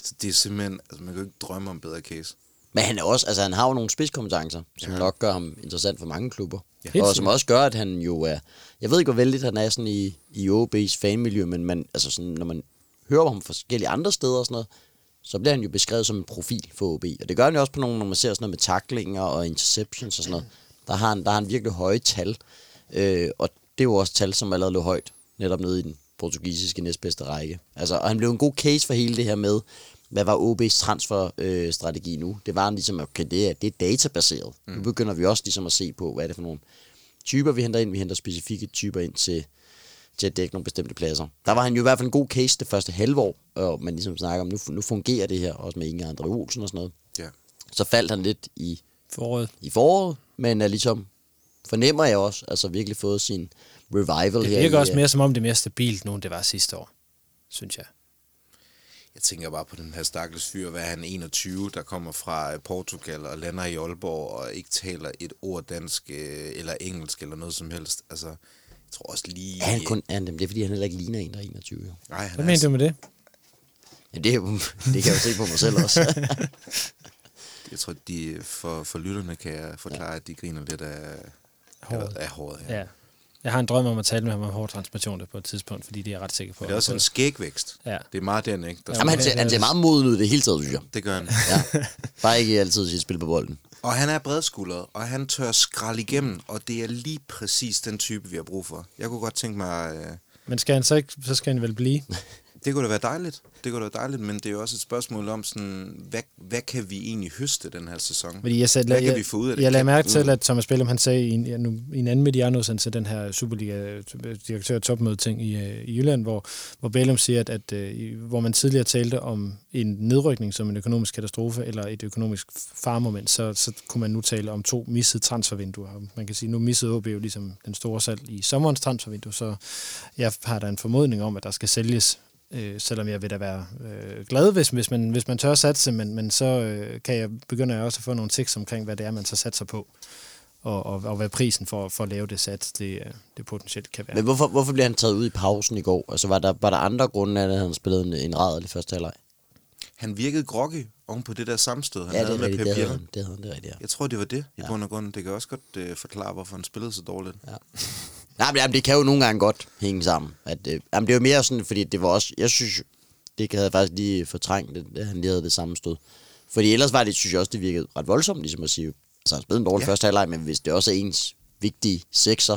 S7: Så det er simpelthen, altså man kan jo ikke drømme om bedre case.
S8: Men han, er også, altså, han har jo nogle spidskompetencer, som ja. nok gør ham interessant for mange klubber. Ja.
S6: Helt
S8: Og som også gør, at han jo er... Jeg ved ikke, hvor vældig han er sådan i, i OB's fanmiljø, men man, altså sådan, når man hører om ham forskellige andre steder og sådan noget, så bliver han jo beskrevet som en profil for OB. Og det gør han jo også på nogle, når man ser sådan noget med taklinger og interceptions og sådan noget. Der har han, der har han virkelig høje tal. Øh, og det er jo også tal, som allerede lå højt, netop nede i den portugisiske næstbedste række. Altså, og han blev en god case for hele det her med, hvad var OB's transferstrategi øh, nu? Det var ligesom, okay, det er, det er databaseret. Mm. Nu begynder vi også ligesom at se på, hvad er det for nogle typer, vi henter ind. Vi henter specifikke typer ind til, til at dække nogle bestemte pladser. Der var han jo i hvert fald en god case det første halve år, og man ligesom snakker om, nu, nu fungerer det her, også med Inge Andre Olsen og sådan noget.
S7: Ja.
S8: Så faldt han lidt i,
S6: foråret.
S8: i foråret, men er ligesom, fornemmer jeg også, altså virkelig fået sin revival
S6: Det
S8: her.
S6: virker
S8: i,
S6: også
S8: øh,
S6: mere som om, det er mere stabilt nu, end det var sidste år, synes jeg.
S7: Jeg tænker bare på den her stakkels fyr, hvad er han 21, der kommer fra øh, Portugal og lander i Aalborg og ikke taler et ord dansk øh, eller engelsk eller noget som helst. Altså, jeg tror også lige...
S8: Er han kun, er han, det er fordi, han heller ikke ligner en, der er 21. Jo.
S7: Nej, han
S6: Hvad
S7: er
S6: mener du med det?
S8: Ja, det, er det kan jeg jo se på mig selv også.
S7: Jeg tror, de, for, for lytterne kan jeg forklare, at de griner lidt af
S6: Håret.
S7: Af, af håret ja.
S6: Ja. Jeg har en drøm om at tale med ham om hårdtransplantation på et tidspunkt, fordi det er jeg ret sikker på.
S7: Men det er også en skægvækst.
S6: Ja.
S7: Det er meget den, ikke? Der
S8: Jamen, han, ser, han ser meget moden ud det hele taget, synes jeg.
S7: Det gør han.
S8: Ja. Bare ikke altid sit spil på bolden.
S7: Og han er bredskuldret, og han tør skralde igennem, og det er lige præcis den type, vi har brug for. Jeg kunne godt tænke mig... Øh,
S6: Men skal han så ikke, så skal han vel blive?
S7: det kunne da være dejligt. Det kunne da være dejligt, men det er jo også et spørgsmål om sådan, hvad, hvad kan vi egentlig høste den her sæson?
S6: Fordi jeg, sagde,
S7: Hvad kan
S6: jeg,
S7: vi få ud af det?
S6: Jeg lagde
S7: Kan-
S6: mærke til, at Thomas Bellum, han sagde i en, i en anden Mediano-udsendelse, den her Superliga-direktør topmøde ting i, øh, i Jylland, hvor, hvor Bellum siger, at, at øh, hvor man tidligere talte om en nedrykning som en økonomisk katastrofe eller et økonomisk farmoment, så, så kunne man nu tale om to missede transfervinduer. Man kan sige, nu missede OB jo ligesom den store salg i sommerens transfervindue, så jeg har da en formodning om, at der skal sælges øh, selvom jeg vil da være øh, glad, hvis, hvis, man, hvis man tør satse, men, men så øh, kan jeg begynde jeg også at få nogle tics omkring, hvad det er, man så satser på, og, og, og hvad prisen for, for at lave det sats, det, øh, det potentielt kan være.
S8: Men hvorfor, hvorfor blev han taget ud i pausen i går? Altså, var der, var der andre grunde, af, at han spillede en, en rad i første halvleg?
S7: Han virkede groggy, oven på det der sammenstød, han
S8: Ja, det
S7: havde med
S8: rigtigt.
S7: Pep
S8: Det havde han, det havde han, det rigtigt, ja.
S7: Jeg tror, det var det i
S8: Ja.
S7: bund og grund. Det kan også godt øh, forklare, hvorfor han spillede så dårligt.
S8: Ja. Nej, men jamen, det kan jo nogle gange godt hænge sammen. At, øh, jamen, det er jo mere sådan, fordi det var også... Jeg synes, det havde jeg faktisk lige fortrængt, det, det, han lige havde det samme stød. Fordi ellers var det, synes jeg også, det virkede ret voldsomt, ligesom at sige, altså han spillede en dårlig
S7: Ja.
S8: første halvleg, men hvis det også er ens vigtige sekser,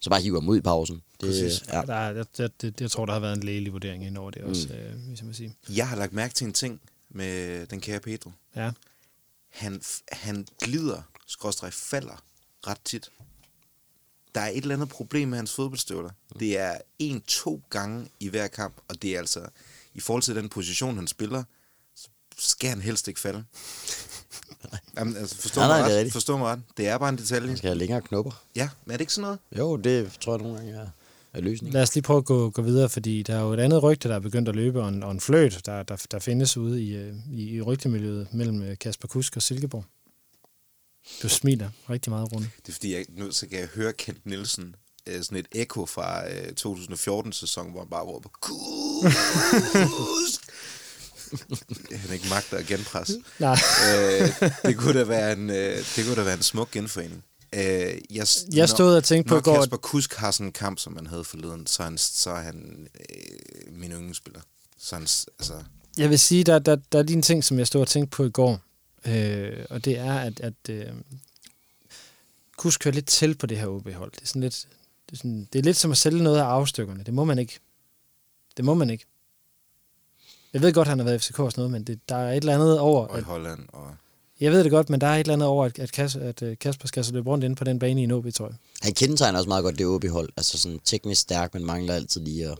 S8: så bare hiver ham ud i pausen. Det,
S7: Præcis.
S8: Ja.
S6: Der, er- jeg, jeg, jeg, jeg tror, der har været en lægelig vurdering ind over det også, mm. øh, hvis jeg må sige.
S7: Jeg har lagt mærke til en ting med den kære Pedro.
S6: Ja.
S7: Han, han glider, skråstreg falder, ret tit. Der er et eller andet problem med hans fodboldstøvler. Det er en-to gange i hver kamp, og det er altså, i forhold til den position, han spiller, skal han helst ikke falde. Jamen, altså, forstå,
S8: Nej,
S7: mig
S8: nej,
S7: ret. forstå mig ret. Det er bare en detalje.
S8: Man skal have længere knopper.
S7: Ja, men er det ikke sådan noget?
S8: Jo, det tror jeg nogle gange er, er løsningen.
S6: Lad os lige prøve at gå, gå videre, fordi der er jo et andet rygte, der er begyndt at løbe, og en, og en fløjt, der, der, der findes ude i, øh, i, i rygtemiljøet mellem øh, Kasper Kusk og Silkeborg. Du smiler rigtig meget, Rune.
S7: Det er fordi, jeg, nu så kan jeg høre Kent Nielsen, øh, sådan et ekko fra øh, 2014-sæson, hvor han bare råber, Kusk! han ikke magter at genpresse.
S6: Nej.
S7: øh, det, kunne da være en, øh, det kunne da være en smuk genforening. Øh, jeg,
S6: Jeg stod og tænkte på
S7: når
S6: går,
S7: Kasper Kusk har sådan en kamp, som man havde forleden, så er han, så er han øh, min yndlingsspiller. Så han, altså,
S6: Jeg vil sige, der, der, der er lige en ting, som jeg stod og tænkte på i går, øh, og det er, at, at øh, Kusk kører lidt til på det her OB-hold. Det er, sådan lidt, det, er sådan, det er lidt som at sælge noget af afstykkerne. Det må man ikke. Det må man ikke. Jeg ved godt, han har været i FCK og sådan noget, men det, der er et eller andet over...
S7: og i
S6: At,
S7: Holland. Og,
S6: jeg ved det godt, men der er et eller andet over, at, at, Kas, at øh, Kasper skal så løbe rundt inde på den bane i en OB-trøje.
S8: Han kendetegner også meget godt det OB-hold. Altså sådan teknisk stærk, men mangler altid lige at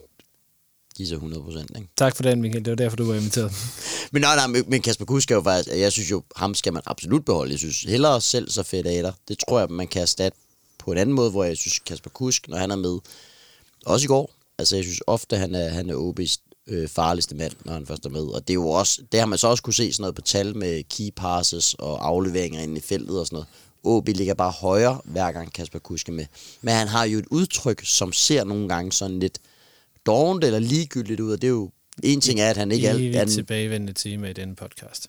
S8: give sig 100 procent?
S6: Tak for den, Michael. Det var derfor, du var inviteret.
S8: Men nej, nej, men- men Kasper Kusk er jo faktisk, jeg synes jo, ham skal man absolut beholde. Jeg synes hellere selv så fedt af dig. Det tror jeg, man kan erstatte på en anden måde, hvor jeg synes Kasper Kusk, når han er med, også i går, altså jeg synes ofte, han er, han er OB's øh, farligste mand, når han først er med. Og det er jo også, det har man så også kunne se sådan noget på tal med key passes og afleveringer ind i feltet og sådan noget. OB ligger bare højere, hver gang Kasper Kusk er med. Men han har jo et udtryk, som ser nogle gange sådan lidt dovent eller ligegyldigt ud, og det er jo en ting er, at han ikke er...
S6: Evigt
S8: han-
S6: tilbagevendende tema i denne podcast.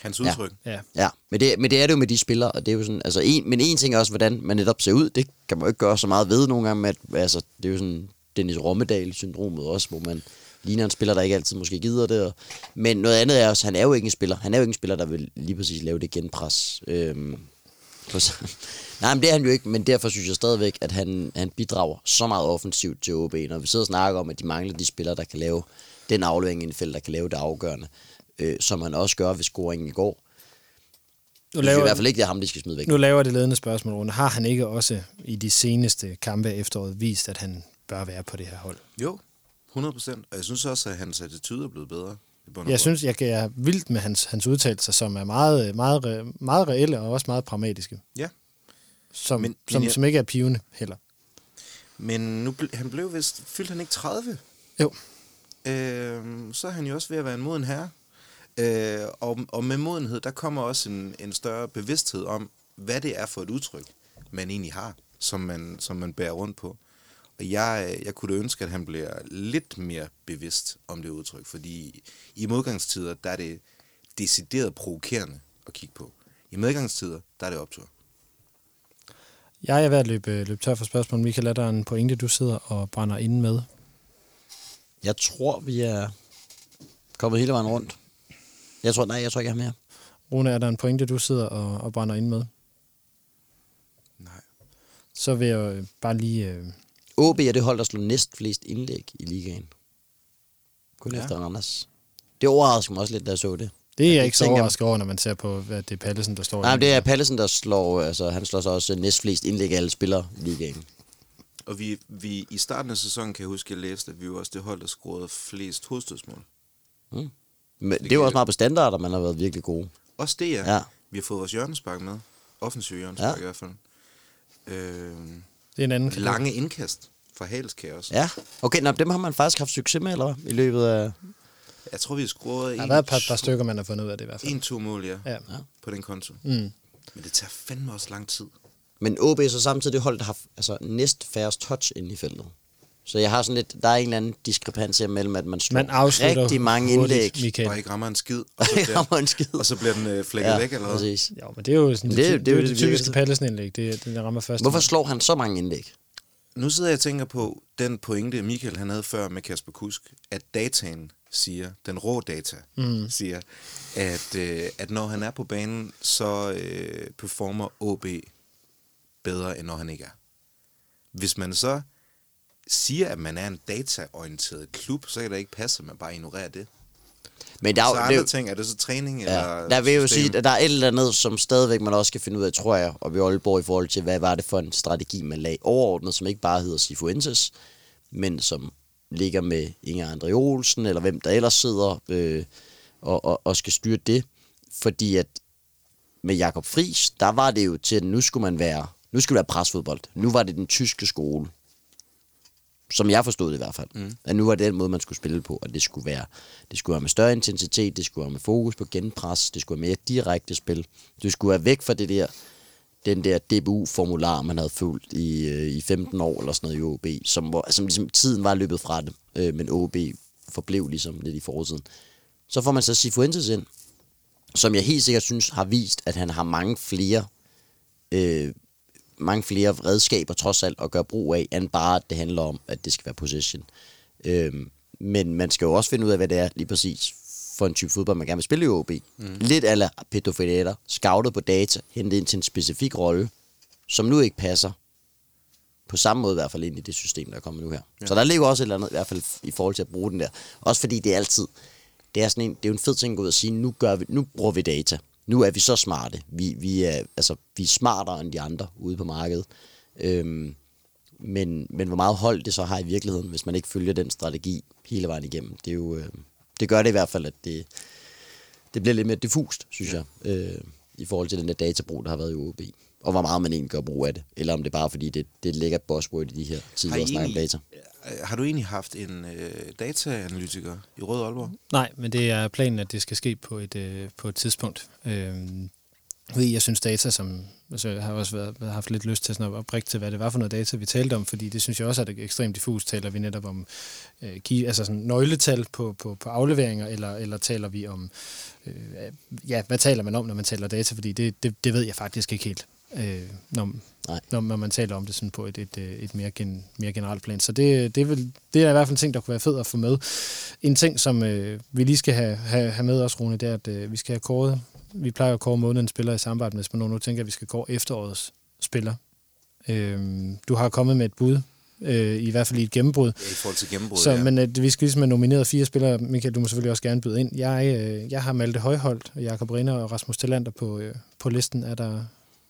S7: hans udtryk.
S6: Ja.
S8: Ja, men det, men det er det jo med de spillere, og det er jo sådan, altså en, men en ting er også, hvordan man netop ser ud, det kan man jo ikke gøre så meget ved nogle gange, med, at, altså, det er jo sådan Dennis Rommedal-syndromet også, hvor man ligner en spiller, der ikke altid måske gider det, og, men noget andet er også, han er jo ikke en spiller, han er jo ikke en spiller, der vil lige præcis lave det genpres. Øhm, så- Nej, men det er han jo ikke, men derfor synes jeg stadigvæk, at han, han bidrager så meget offensivt til OB, når vi sidder og snakker om, at de mangler de spillere, der kan lave den aflevering i en felt, der kan lave det afgørende, øh, som han også gør ved scoringen i går.
S6: Nu
S8: Jeg synes i
S6: laver,
S8: hvert fald ikke, det er ham, de skal smide væk.
S6: Nu laver det ledende spørgsmål, Rune. Har han ikke også i de seneste kampe efteråret vist, at han bør være på det her hold?
S7: Jo, 100 procent. Og jeg synes også, at hans attitude er blevet bedre.
S6: Jeg synes, jeg er vildt med hans, hans udtalelser, som er meget, meget, meget reelle og også meget pragmatiske.
S7: Ja.
S6: Som,
S7: Men-
S6: men,
S7: men
S6: som,
S7: jeg-
S6: som ikke er pivende heller.
S7: Men nu, ble- han blev vist, fyldte han ikke 30?
S6: Jo.
S7: Øh, så er han jo også ved at være en moden herre. Øh, og, og med modenhed, der kommer også en, en større bevidsthed om, hvad det er for et udtryk, man egentlig har, som man, som man bærer rundt på. Og jeg, jeg kunne da ønske, at han bliver lidt mere bevidst om det udtryk, fordi i modgangstider, der er det decideret provokerende at kigge på. I medgangstider, der er det optur.
S6: Jeg er ved at løbe, løbe tør for spørgsmål. Michael, er der en pointe, du sidder og brænder inde med?
S8: Jeg tror, vi er kommet hele vejen rundt. Jeg tror, nej, jeg tror ikke, jeg har mere.
S6: Rune, er der en pointe, du sidder og, og brænder inde med?
S7: Nej.
S6: Så vil jeg øh, bare lige... Øh,
S8: OB er det hold, der slår næst flest indlæg i ligaen. Kun
S7: Ja.
S8: efter Randers. Det overrasker mig også lidt, da jeg så det.
S6: det er jeg
S8: det
S6: ikke så overrasket over, når man ser på, hvad det er Pallesen, der står
S8: Nej, det er Pallesen, der slår, altså han slår så også næst flest indlæg af alle spillere i ligaen.
S7: Og vi, vi i starten af sæsonen, kan jeg huske, at jeg læste, at vi var også det hold, der scorede flest hovedstødsmål.
S8: Men det,
S7: kan
S8: er jo også meget på standarder, man har været virkelig gode.
S7: Også det, ja.
S8: Ja.
S7: Vi har fået vores hjørnespark med. Offensiv hjørnespark
S8: Ja.
S7: i hvert fald. Øh,
S6: Det er en anden kategori.
S7: lange indkast fra Halskær også.
S8: Ja, okay, nå, dem har man faktisk haft succes med, eller hvad? I løbet af...
S7: Jeg tror, vi har scoret
S6: Der har
S7: en,
S6: været et par, par stykker, man har fundet ud af det i hvert fald.
S7: en, to mål, ja,
S6: Ja.
S7: på den konto.
S6: Mm.
S7: Men det tager fandme også lang tid.
S8: Men OB er så samtidig det hold, der har altså, næst færrest touch inde i feltet. Så jeg har sådan lidt, der er en eller anden diskrepans her mellem, at man slår
S6: Man
S8: rigtig mange indlæg.
S6: Michael.
S7: Og ikke rammer en skid. Og så bliver,
S8: rammer en skid.
S7: og så bliver den øh, flækket
S8: Ja,
S7: væk, eller hvad?
S8: præcis.
S6: Jo, men det er jo sådan,
S8: Men
S6: det,
S8: det er jo-
S6: det,
S8: det er
S6: det,
S8: det
S6: det typiske Pallesen-indlæg. Det, det rammer først.
S8: Hvorfor slår han så mange indlæg?
S7: Nu sidder jeg og tænker på den pointe, Michael han havde før med Kasper Kusk, at dataen siger, den rå data mm. siger, at, øh, at når han er på banen, så øh, performer OB bedre, end når han ikke er. Hvis man så siger, at man er en dataorienteret klub, så kan det ikke passe, at man bare ignorerer det.
S8: Men der, er det,
S7: andre
S8: jo-
S7: ting, er det så træning
S8: Ja,
S7: eller
S8: der vil jeg jo sige, at der er et eller andet, som stadigvæk man også skal finde ud af, tror jeg, og ved Aalborg i forhold til, hvad var det for en strategi, man lagde overordnet, som ikke bare hedder Sifuentes, men som ligger med Inger Andre Olsen, eller hvem der ellers sidder øh, og, og, og skal styre det. Fordi at med Jakob Friis, der var det jo til, at nu skulle man være, nu skulle det være presfodbold. Nu var det den tyske skole. Som jeg forstod det i hvert fald. Mm. At nu var det den måde, man skulle spille på, at det skulle være, det skulle være med større intensitet, det skulle være med fokus på genpres, det skulle være mere direkte spil. Det skulle være væk fra det der, den der DBU-formular, man havde fulgt i, øh, i 15 år eller sådan noget i OB, som, hvor, som ligesom tiden var løbet fra det, øh, men OB forblev ligesom lidt i fortiden. Så får man så Sifuentes ind, som jeg helt sikkert synes har vist, at han har mange flere øh, mange flere redskaber trods alt at gøre brug af, end bare at det handler om, at det skal være possession. Øhm, men man skal jo også finde ud af, hvad det er lige præcis for en type fodbold, man gerne vil spille i OB. Mm. Lidt ala Pedro Ferreira, scoutet på data, hentet ind til en specifik rolle, som nu ikke passer på samme måde i hvert fald ind i det system, der er kommet nu her. Ja. Så der ligger også et eller andet, i hvert fald i forhold til at bruge den der. Også fordi det er altid, det er, sådan en, det er jo en fed ting at gå ud og sige, nu, gør vi, nu bruger vi data. Nu er vi så smarte. Vi, vi, er, altså, vi er smartere end de andre ude på markedet. Øhm, men, men hvor meget hold det så har i virkeligheden, hvis man ikke følger den strategi hele vejen igennem. Det, er jo, øh, det gør det i hvert fald, at det, det bliver lidt mere diffust, synes jeg, øh, i forhold til den der databrug, der har været i OB. Og hvor meget man egentlig gør brug af det. Eller om det er bare fordi, det, det er et lækkert buzzword i de her tider at snakke om data.
S7: Øh, har du egentlig haft en øh, dataanalytiker i Rød Aalborg?
S6: Nej, men det er planen, at det skal ske på et, øh, på et tidspunkt. Øh, fordi jeg synes data, som altså, jeg har også været, haft lidt lyst til sådan at prikke til, hvad det var for noget data, vi talte om, fordi det synes jeg også er det ekstremt diffus. Taler vi netop om øh, key, altså sådan nøgletal på, på, på afleveringer, eller, eller taler vi om, øh, ja, hvad taler man om, når man taler data, fordi det, det, det ved jeg faktisk ikke helt. Øh, når,
S8: Nej.
S6: når, når man taler om det sådan på et, et, øh, et mere, gen, mere generelt plan. Så det, det, er vel, det er i hvert fald en ting, der kunne være fed at få med. En ting, som øh, vi lige skal have, have, have med os, Rune, det er, at øh, vi skal have kåret, vi plejer at kåre månedens spiller i samarbejde med Spanor. Nu tænker jeg, at vi skal kåre efterårets spiller. Øh, du har kommet med et bud, øh, i hvert fald i et gennembrud.
S7: Ja, i forhold til gennembrud,
S6: Så,
S7: ja.
S6: Men at vi skal ligesom have nomineret fire spillere. Michael, du må selvfølgelig også gerne byde ind. Jeg, øh, jeg har Malte Højholdt, Jakob Rinder og Rasmus Tillander på, øh, på listen. Er der,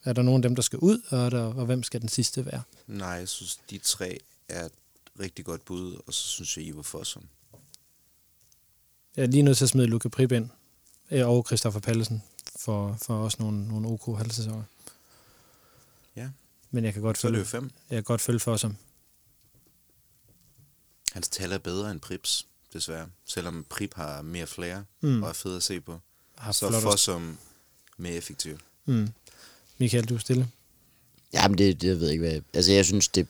S6: er der nogen af dem, der skal ud, og, er der, og hvem skal den sidste være?
S7: Nej, jeg synes, de tre er et rigtig godt bud, og så synes jeg, Ivar Fossum.
S6: Jeg er lige nødt til at smide Luca Prip ind, øh, og Christoffer Pallesen, for, for også nogle, nogle OK halvsæsoner.
S7: Ja,
S6: Men jeg kan godt
S7: så
S6: følge,
S7: fem.
S6: jeg kan godt følge for som.
S7: Hans tal er bedre end Prips, desværre. Selvom Prip har mere flere
S6: Mm.
S7: og er fed at se på.
S6: Har
S7: Så Fossum mere effektiv.
S6: Mm. Michael, du er stille.
S8: Jamen, det, det ved jeg ikke, hvad... Altså, jeg synes, det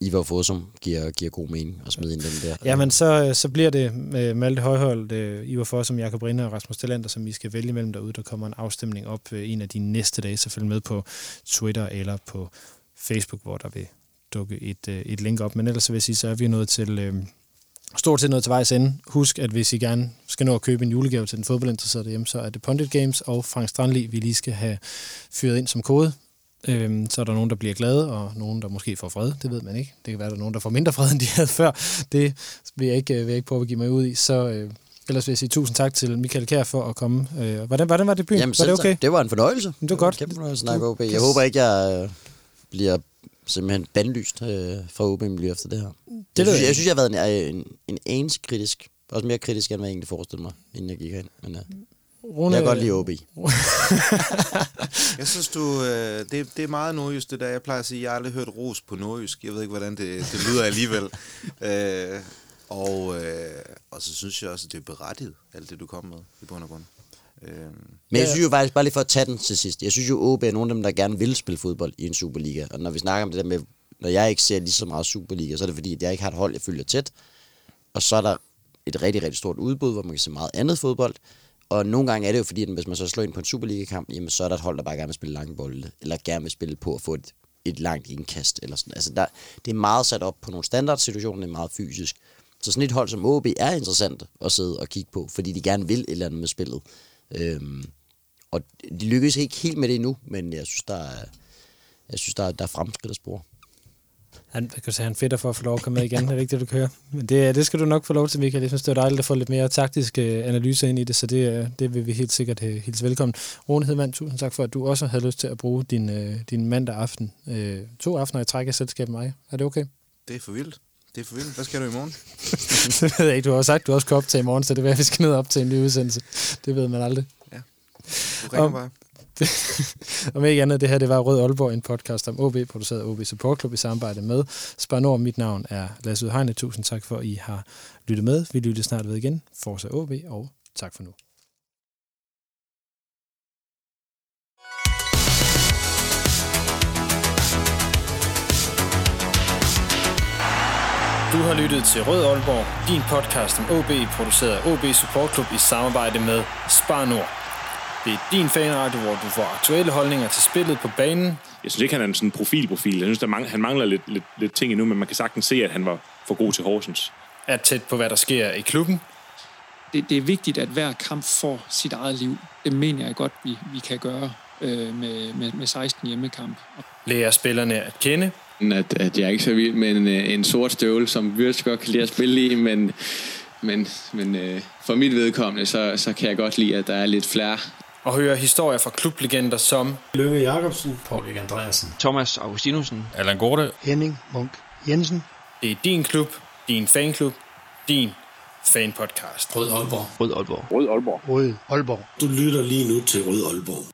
S8: Ivar Fossum giver, giver god mening at smide ind den der.
S6: Jamen, så, så bliver det med Malte Højhold, øh, Ivar Fossum, Jakob Rinde og Rasmus Tillander, som I skal vælge mellem derude. Der kommer en afstemning op øh, en af de næste dage, så følg med på Twitter eller på Facebook, hvor der vil dukke et, øh, et link op. Men ellers vil jeg sige, så er vi nået til... Øh, stort set noget til vejs ende. Husk, at hvis I gerne skal nå at købe en julegave til den fodboldinteresserede hjemme, så er det Pundit Games og Frank Strandli, vi lige skal have fyret ind som kode. Øhm, så er der nogen, der bliver glade, og nogen, der måske får fred. Det ved man ikke. Det kan være, der er nogen, der får mindre fred, end de havde før. Det vil jeg ikke, vil jeg ikke prøve at give mig ud i. Så øh, ellers vil jeg sige tusind tak til Michael Kær for at komme. Øh, hvordan, hvordan var det byen?
S8: Jamen,
S6: var det okay?
S8: Det var en fornøjelse.
S6: Det var godt.
S8: En kæmpe fornøjelse
S6: Du
S8: OB. Jeg håber ikke, jeg øh, bliver simpelthen bandlyst øh, fra OB miljø efter det her. Det jeg, synes,
S6: jeg
S8: jeg, synes, jeg har været en, en, en anelse kritisk. Også mere kritisk, end hvad jeg egentlig forestillede mig, inden jeg gik herind. Men øh,
S6: Rune,
S8: jeg kan godt lide OB.
S7: Jeg synes, du, øh, det, det er meget nordjysk, det der. Jeg plejer at sige, at jeg har aldrig hørt ros på nordjysk. Jeg ved ikke, hvordan det, det lyder alligevel. øh, og, øh, og så synes jeg også, at det er berettiget, alt det, du kom med i bund og grund. Øh,
S8: Men jeg synes jo faktisk, bare lige for at tage den til sidst, jeg synes jo, OB er nogle af dem, der gerne vil spille fodbold i en Superliga. Og når vi snakker om det der med når jeg ikke ser lige så meget Superliga, så er det fordi, at jeg ikke har et hold, jeg følger tæt. Og så er der et rigtig, rigtig stort udbud, hvor man kan se meget andet fodbold. Og nogle gange er det jo fordi, at hvis man så slår ind på en Superliga-kamp, jamen så er der et hold, der bare gerne vil spille lange bolde, eller gerne vil spille på at få et, et langt indkast. Eller sådan. Altså der, det er meget sat op på nogle standardsituationer, det er meget fysisk. Så sådan et hold som OB er interessant at sidde og kigge på, fordi de gerne vil et eller andet med spillet. Øhm, og de lykkes ikke helt med det endnu, men jeg synes, der er, jeg synes, der er, der er fremskridt at spore.
S6: Han, kan sige, han fedter for at få lov at komme med igen, er det ikke det, du kører? Men det, det skal du nok få lov til, Michael. Jeg synes, det er dejligt at få lidt mere taktiske analyser ind i det, så det, det vil vi helt sikkert hilse velkommen. Rune Hedman, tusind tak for, at du også havde lyst til at bruge din, din mandag aften. To aftener i træk af selskab med mig. Er det okay?
S7: Det er for vildt. Det er for vildt. Hvad skal du i morgen?
S6: det ved jeg ikke. Du har sagt, at du også skal op til i morgen, så det være, at vi skal ned op til en ny udsendelse. Det ved man aldrig.
S7: Ja. Du ringer
S6: Om-
S7: bare.
S6: Om ikke andet, det her det var Rød Aalborg, en podcast om OB, produceret af OB Support Club i samarbejde med Spar Nord. Mit navn er Lasse Udhegne. Tusind tak for, at I har lyttet med. Vi lytter snart ved igen. Forza OB, og tak for nu. Du har lyttet til Rød Aalborg, din podcast om OB, produceret af OB Support Club i samarbejde med Spar Nord. Det er din fanradio, hvor du får aktuelle holdninger til spillet på banen,
S3: Jeg synes ikke, han er en sådan profilprofil. Jeg synes, der mang- han mangler lidt, lidt, lidt ting endnu, men man kan sagtens se, at han var for god til Horsens.
S6: er tæt på, hvad der sker i klubben,
S4: det, det er vigtigt, at hver kamp får sit eget liv. Det mener jeg godt, vi, vi kan gøre øh, med, med, med 16 hjemmekamp.
S6: lærer spillerne at kende,
S9: at, at jeg er ikke så vild med en, øh, en sort støvle, som Wirtz godt kan lide at spille i, men, men, men øh, for mit vedkommende, så, så kan jeg godt lide, at der er lidt flere
S6: og høre historier fra klublegender som
S1: Lønge Jacobsen.
S2: Paul Andreasen.
S10: Thomas Augustinusen.
S5: Allan Gorte,
S2: Henning Munk Jensen.
S6: Det er din klub, din fanklub, din fanpodcast.
S2: Rød Aalborg.
S10: Rød Aalborg.
S3: Rød Aalborg.
S2: Rød Aalborg.
S1: Du lytter lige nu til Rød Aalborg.